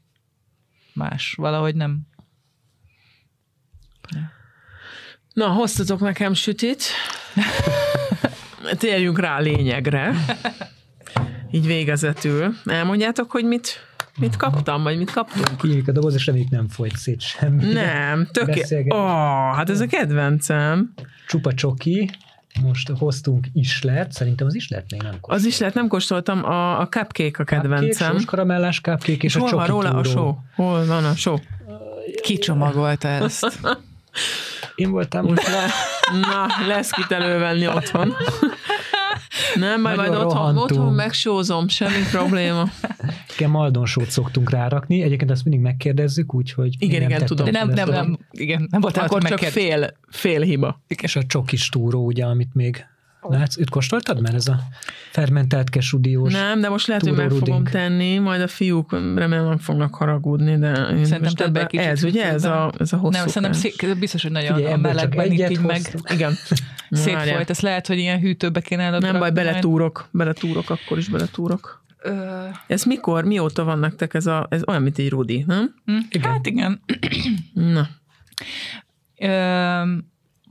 Más, valahogy nem. Na, hoztatok nekem sütit. <laughs> Térjünk rá a lényegre. Így végezetül. Elmondjátok, hogy mit Mit kaptam, vagy mit kaptunk? Kinyílik a doboz, és reméljük nem folyt szét semmi. Nem, tökéletes. Oh, hát ez a kedvencem. Csupa csoki, most hoztunk islet, szerintem az islet még nem kóstoltam. Az islet nem kóstoltam, a, a cupcake a kedvencem. Cupcake, karamellás cupcake és, és a hol van róla a só? Hol van a só? Ki csomagolta ezt? Én voltam. Most le, na, lesz kit elővenni otthon. Nem, majd, majd otthon, rohantunk. otthon megsózom, semmi probléma. <laughs> Igen, maldonsót szoktunk rárakni. Egyébként ezt mindig megkérdezzük, úgyhogy Igen, igen, tudom. De nem, nem, nem, igen, nem volt Akkor csak megkérdez- fél, fél hiba. És a csokis túró, ugye, amit még látsz, őt kóstoltad már ez a fermentált kesudiós? Nem, de most lehet, hogy meg fogom tenni, majd a fiúk remélem nem fognak haragudni, de én Szerintem most több ebbe, kicsit ez, ugye, ez a, ez a hosszú Nem, szerintem szé- biztos, hogy nagyon Figyelj, a melegben itt így meg. Igen. <laughs> Szétfolyt. Ez lehet, hogy ilyen hűtőbe kéne előbb Nem baj, beletúrok, beletúrok, akkor is beletúrok. Ö, Ez mikor, mióta van nektek ez a, ez olyan, mint egy rudi, nem? hm, Hát igen. Na, Ö,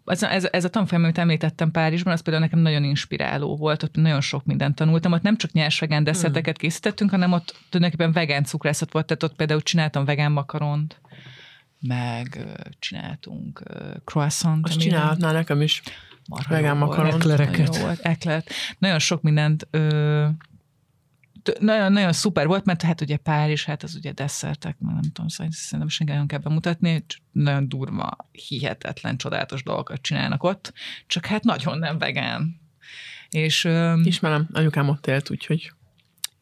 ez, ez, ez a tanfolyam, amit említettem Párizsban, az például nekem nagyon inspiráló volt, ott nagyon sok mindent tanultam, ott nem csak nyers vegán desszerteket készítettünk, hanem ott tulajdonképpen vegán cukrászat volt, tehát ott például csináltam vegán makaront, meg csináltunk croissant. azt csinálhatnál nekem is. marha vegán makaront. Eklereket. Nagyon jó volt, eklet. Nagyon sok mindent ö, t- nagyon, nagyon szuper volt, mert hát ugye Párizs, hát az ugye desszertek, meg nem tudom, szóval szerintem senki nagyon kell bemutatni, nagyon durva, hihetetlen, csodálatos dolgokat csinálnak ott, csak hát nagyon nem vegán. És Ismerem, anyukám ott élt, úgyhogy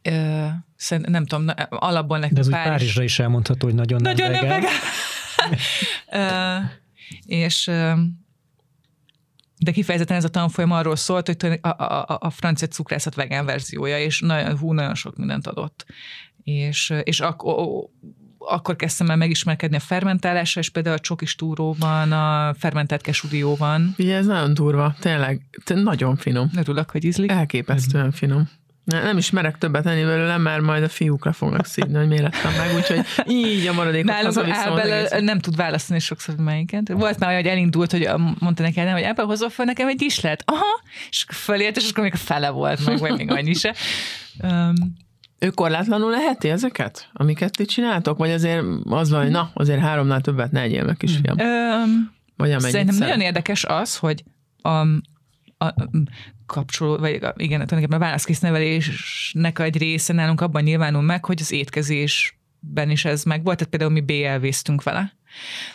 ö, szerint, nem tudom, na, alapból De nekünk ez Párizs, Párizsra is elmondható, hogy nagyon, nagyon nem nem vegán. vegán. <laughs> Ö, és de kifejezetten ez a tanfolyam arról szólt, hogy a, a, a, francia cukrászat vegán verziója, és nagyon, hú, nagyon sok mindent adott. És, és ak, akkor kezdtem el megismerkedni a fermentálással, és például a csokis túróban, a fermentált kesudióban. ugye ez nagyon durva, tényleg, nagyon finom. Örülök, hogy ízlik. Elképesztően finom. Ne, nem is merek többet enni belőle, mert majd a fiúk le fognak szídni, hogy miért lettem meg, úgyhogy így a maradékot Nálunk Ábel nem tud választani sokszor, hogy melyiket. Volt már, hogy elindult, hogy mondta neki, nem, hogy Ábel hozol fel nekem egy islet. Aha, és fölért, és akkor még a fele volt meg, vagy még annyi se. Um, Ő korlátlanul leheti ezeket, amiket ti csináltok? Vagy azért az van, hogy na, azért háromnál többet ne egyél meg, kisfiam. um, Vagy amennyit Szerintem szeret. nagyon érdekes az, hogy a, a kapcsoló, vagy igen, tulajdonképpen a válaszkésznevelésnek egy része nálunk abban nyilvánul meg, hogy az étkezésben is ez meg volt, tehát például mi BL-véztünk vele.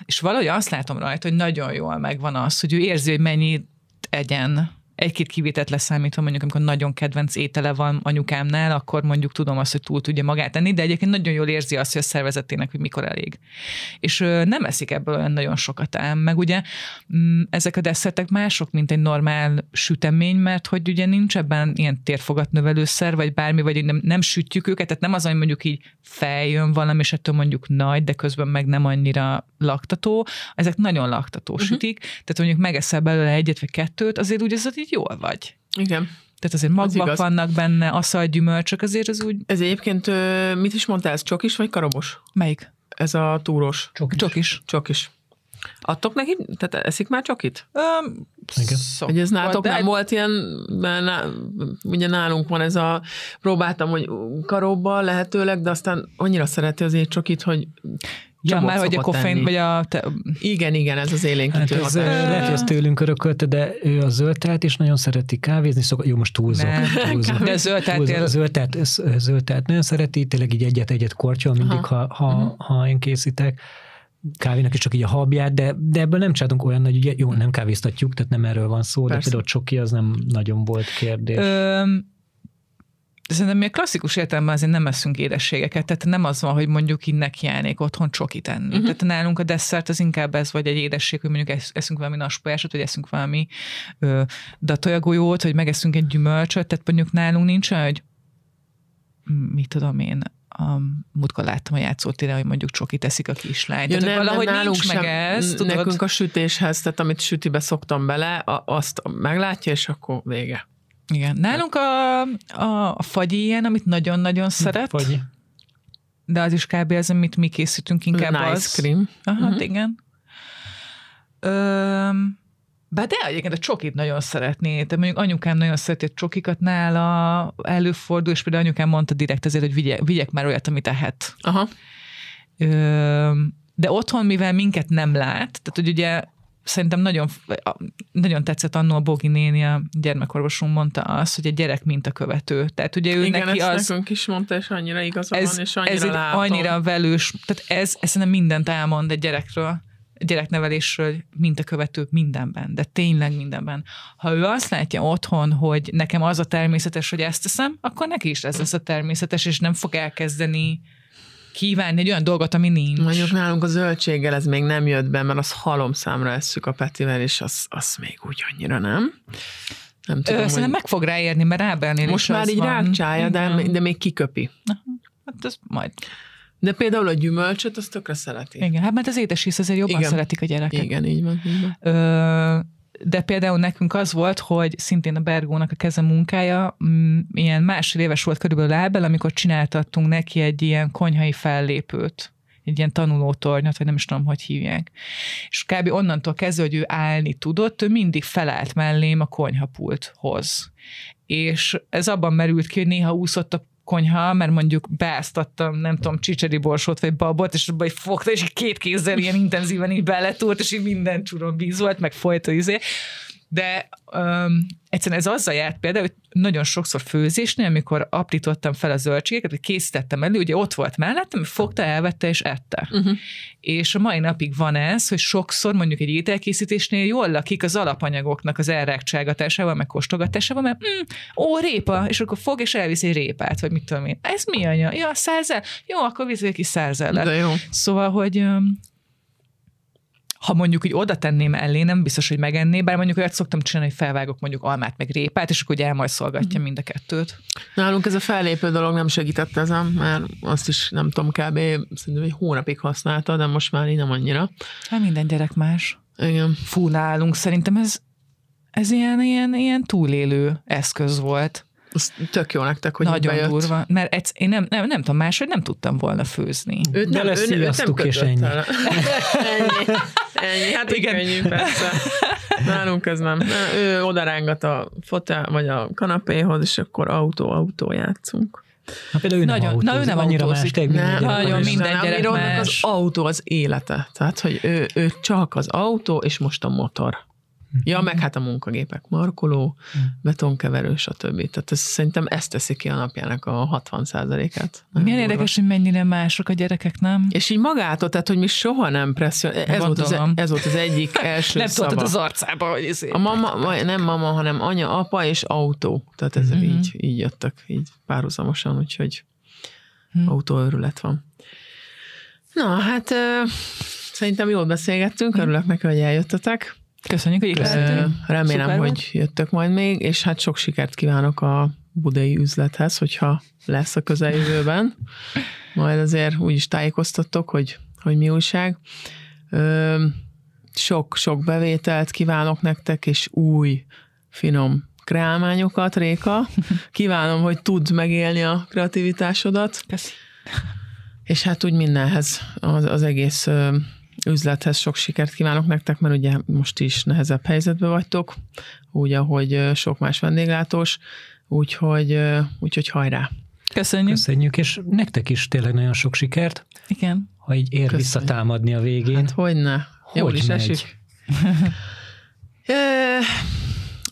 És valahogy azt látom rajta, hogy nagyon jól megvan az, hogy ő érzi, hogy mennyit egyen. Egy-két kivételt leszámítva, mondjuk amikor nagyon kedvenc étele van anyukámnál, akkor mondjuk tudom azt, hogy túl tudja magát tenni, de egyébként nagyon jól érzi azt, hogy a szervezetének, hogy mikor elég. És nem eszik ebből olyan nagyon sokat ám, meg ugye mm, ezek a desszertek mások, mint egy normál sütemény, mert hogy ugye nincs ebben ilyen térfogatnövelőszer, vagy bármi, vagy nem, nem sütjük őket, tehát nem az, hogy mondjuk így feljön valami, és ettől mondjuk nagy, de közben meg nem annyira laktató. Ezek nagyon laktató uh-huh. sütik, tehát mondjuk megeszel belőle egyet vagy kettőt, azért úgy ez így jól vagy. Igen. Tehát azért magvak igaz. vannak benne, aszal, gyümölcsök, azért az úgy... Ez egyébként, mit is mondtál, ez csokis vagy karobos? Melyik? Ez a túrós. Csokis. Csokis. Csokis. Adtok neki? Tehát eszik már csokit? Um, Igen. Hogy ez nálatok nem volt ilyen, mert ná, ugye nálunk van ez a, próbáltam, hogy karóba lehetőleg, de aztán annyira szereti az étcsokit, hogy Ja, már hogy a koffein, vagy a... Te, Igen, igen, ez az Hát élénkítő ez, hatás. lehet, hogy ezt tőlünk örökölte, de ő a zöldtelt is nagyon szereti kávézni, szokott, jó, most túlzok. Nem. túlzok. De zöldtelt túlzok. él- Zöldtelt, ez- zöldtelt nagyon szereti, tényleg így egyet-egyet kortyol mindig, ha, ha, ha én készítek kávénak is csak így a habját, de, de ebből nem csináltunk olyan nagy, ugye, jó, nem kávéztatjuk, tehát nem erről van szó, de Persze. például csoki az nem nagyon volt kérdés. Öm, de szerintem mi a klasszikus értelemben azért nem eszünk édességeket, tehát nem az van, hogy mondjuk így nekiállnék otthon csokit enni. Uh-huh. Tehát nálunk a desszert az inkább ez, vagy egy édesség, hogy mondjuk esz- eszünk valami naspolyásot, vagy eszünk valami ö, datojagolyót, vagy megeszünk egy gyümölcsöt, tehát mondjuk nálunk nincs olyan, hogy mit tudom én, a múltkor láttam a játszótéren, hogy mondjuk csokit eszik a kislány. Ja, tehát, nem, valahogy nem, nincs sem, meg ez, tudod? Nekünk a sütéshez, tehát amit sütibe szoktam bele, a, azt meglátja, és akkor vége. Igen. Nálunk a, a, a fagyi ilyen, amit nagyon-nagyon szeret, Vagy de az is kb. az, amit mi készítünk inkább nice az. cream. Aha, uh-huh. igen. Öm, bár de egyébként a csokit nagyon szeretné. De mondjuk anyukám nagyon szereti a csokikat nála, előfordul, és például anyukám mondta direkt azért, hogy vigyek, vigyek már olyat, amit ehet. Aha. Öm, de otthon, mivel minket nem lát, tehát hogy ugye szerintem nagyon, nagyon tetszett annó a Bogi néni, a gyermekorvosunk mondta azt, hogy a gyerek mintakövető. Tehát ugye ő Igen, neki ezt az, nekünk is mondta, és annyira igaza ez, van, és annyira ez látom. annyira velős, tehát ez, ez szerintem mindent elmond egy gyerekről. gyereknevelésről mintakövető mindenben, de tényleg mindenben. Ha ő azt látja otthon, hogy nekem az a természetes, hogy ezt teszem, akkor neki is ez lesz a természetes, és nem fog elkezdeni kívánni egy olyan dolgot, ami nincs. Mondjuk nálunk a zöldséggel ez még nem jött be, mert az halom számra esszük a Petivel, és az, az még úgy annyira nem. Nem tudom, Ö, hogy... meg fog ráérni, mert Ábelnél Most már így rákcsája, de, de még kiköpi. Hát ez majd. De például a gyümölcsöt, azt tökre szereti. Igen, hát mert az édesíz azért jobban Igen. szeretik a gyerekek. Igen, így van. Így van. Ö, de például nekünk az volt, hogy szintén a Bergónak a keze munkája, mm, ilyen másfél éves volt körülbelül Ábel, amikor csináltattunk neki egy ilyen konyhai fellépőt egy ilyen tanulótornyot, vagy nem is tudom, hogy hívják. És kb. onnantól kezdve, hogy ő állni tudott, ő mindig felállt mellém a konyhapulthoz. És ez abban merült ki, hogy néha úszott a konyha, mert mondjuk beáztattam, nem tudom, csicseri borsót vagy babot, és abban fogta, és két kézzel ilyen intenzíven így beletúrt, és így minden csúron víz volt, meg folyt izé de um, egyszerűen ez azzal járt például, hogy nagyon sokszor főzésnél, amikor aprítottam fel a zöldségeket, hogy készítettem elő, ugye ott volt mellettem, fogta, elvette és ette. Uh-huh. És a mai napig van ez, hogy sokszor mondjuk egy ételkészítésnél jól lakik az alapanyagoknak az elrákcságatásával, meg kostogatásával, mert mm, ó, répa, és akkor fog és elviszi egy répát, vagy mit tudom én. Ez mi anya? Ja, szárzel? Jó, akkor viszi egy kis szárzellet. De jó. Szóval, hogy ha mondjuk így oda tenném elé, nem biztos, hogy megenné, bár mondjuk olyat szoktam csinálni, hogy felvágok mondjuk almát, meg répát, és akkor ugye elmajszolgatja mm. mind a kettőt. Nálunk ez a fellépő dolog nem segített ezen, mert azt is nem tudom, kb. szerintem egy hónapig használta, de most már így nem annyira. Hát minden gyerek más. Igen. Fú, nálunk szerintem ez, ez ilyen, ilyen, ilyen túlélő eszköz volt. Az tök jó nektek, hogy Nagyon bejött. durva, mert egy, én nem, nem, nem tudom máshogy nem tudtam volna főzni. Őt nem, őt, őt nem és ennyi. <laughs> ennyi. Ennyi, hát igen. könnyű, persze. Nálunk ez nem. Ő odarángat a fotel, vagy a kanapéhoz, és akkor autó, autó játszunk. Na például ő nagyon, nem na, ő nem annyira más, nem, nem, nagyon minden gyerek más. Az autó az élete. Tehát, hogy ő, ő csak az autó, és most a motor. Ja, meg hát a munkagépek, markoló, betonkeverő, stb. Tehát ez, szerintem ezt teszi ki a napjának a 60 át Milyen érdekes, hogy mennyire mások a gyerekek, nem? És így magától, tehát, hogy mi soha nem presszió. Ez, volt az, e- ez volt az egyik <laughs> első Nem szava. tudtad az arcába, hogy ez A mama, nem mama, hanem anya, apa és autó. Tehát ezek mm-hmm. így, így jöttek, így párhuzamosan, úgyhogy mm. autóörület van. Na, hát szerintem jól beszélgettünk, örülök neki, hogy eljöttetek. Köszönjük, hogy itt Remélem, Szuper hogy volt. jöttök majd még, és hát sok sikert kívánok a budai üzlethez, hogyha lesz a közeljövőben. Majd azért úgy is tájékoztattok, hogy, hogy mi újság. Sok-sok bevételt kívánok nektek, és új, finom kreálmányokat, Réka. <laughs> Kívánom, hogy tudd megélni a kreativitásodat. Köszönöm. És hát úgy mindenhez az, az egész üzlethez sok sikert kívánok nektek, mert ugye most is nehezebb helyzetben vagytok, úgy, ahogy sok más vendéglátós, úgyhogy, úgyhogy hajrá! Köszönjük. Köszönjük, és nektek is tényleg nagyon sok sikert. Igen. Ha így ér Köszönjük. visszatámadni a végén. Hát hogyne. Hogy Jól is megy? esik. <laughs>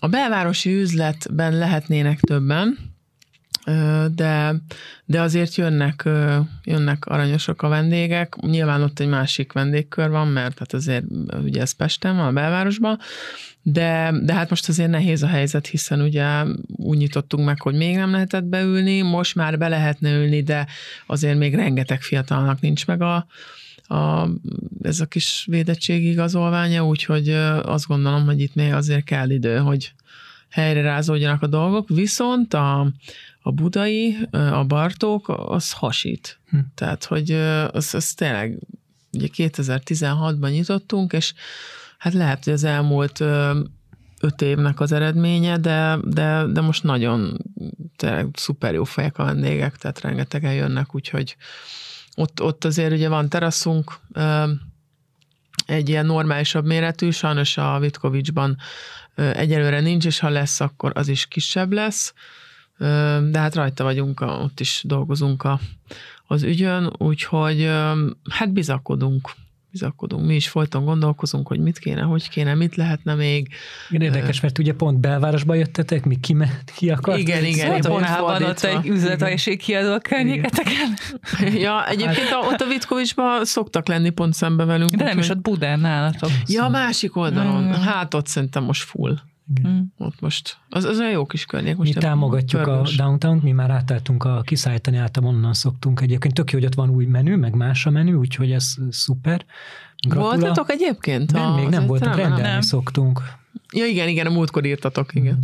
A belvárosi üzletben lehetnének többen, de, de azért jönnek, jönnek aranyosok a vendégek. Nyilván ott egy másik vendégkör van, mert hát azért ugye ez Pesten van, a belvárosban, de, de hát most azért nehéz a helyzet, hiszen ugye úgy nyitottunk meg, hogy még nem lehetett beülni, most már be lehetne ülni, de azért még rengeteg fiatalnak nincs meg a, a, ez a kis védettségi igazolványa, úgyhogy azt gondolom, hogy itt még azért kell idő, hogy helyre rázódjanak a dolgok, viszont a, a budai, a Bartók, az hasít. Hm. Tehát, hogy az, az tényleg, ugye 2016-ban nyitottunk, és hát lehet, hogy az elmúlt öt évnek az eredménye, de, de, de most nagyon tényleg szuper jó fejek a vendégek, tehát rengetegen jönnek, úgyhogy ott, ott azért ugye van teraszunk, egy ilyen normálisabb méretű, sajnos a Vitkovicsban egyelőre nincs, és ha lesz, akkor az is kisebb lesz, de hát rajta vagyunk, ott is dolgozunk a, az ügyön, úgyhogy hát bizakodunk. bizakodunk. Mi is folyton gondolkozunk, hogy mit kéne, hogy kéne, mit lehetne még. Igen, érdekes, mert ugye pont belvárosba jöttetek, mi ki, ki akart? Igen, igen. Szóval pont Pont ott egy üzletajség kiadó a környéketeken. <laughs> Ja, egyébként a, ott a Vitkovicsban szoktak lenni pont szembe velünk. De nem is úgyhogy- ott Budán nálatok. Ja, a másik oldalon. Hát ott szerintem most full. Mm. Ott most. Az, az olyan jó kis környék. Mi Most támogatjuk a pörgős. downtown mi már átálltunk a kiszállítani, által onnan szoktunk egyébként. Tök jó, hogy ott van új menü, meg más a menü, úgyhogy ez szuper. Gratula. Voltatok egyébként? Nem, a- még az nem voltunk, rendelni Nem. szoktunk. Ja, igen, igen, a múltkor írtatok, igen.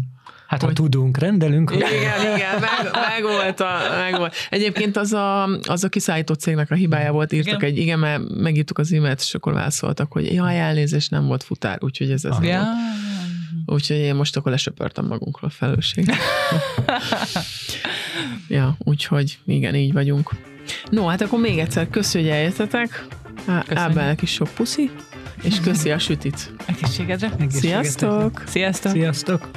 Hát ha Hogy- tudunk, rendelünk. Igen, igen, meg, meg, volt a, meg volt. Egyébként az a, az a kiszállító cégnek a hibája volt, írtak Igen. egy, igen, mert megírtuk az e-mailt, és akkor válaszoltak, hogy jaj, elnézést, nem volt futár, úgyhogy ez, ez Ah. Volt. Úgyhogy én most akkor lesöpörtem magunkról a felelősség. ja, úgyhogy igen, így vagyunk. No, hát akkor még egyszer köszi, hogy eljöttetek. Ábelnek is sok puszi, és köszi a sütit. Egészségedre. Egészségeteknek. Sziasztok! Sziasztok! Sziasztok!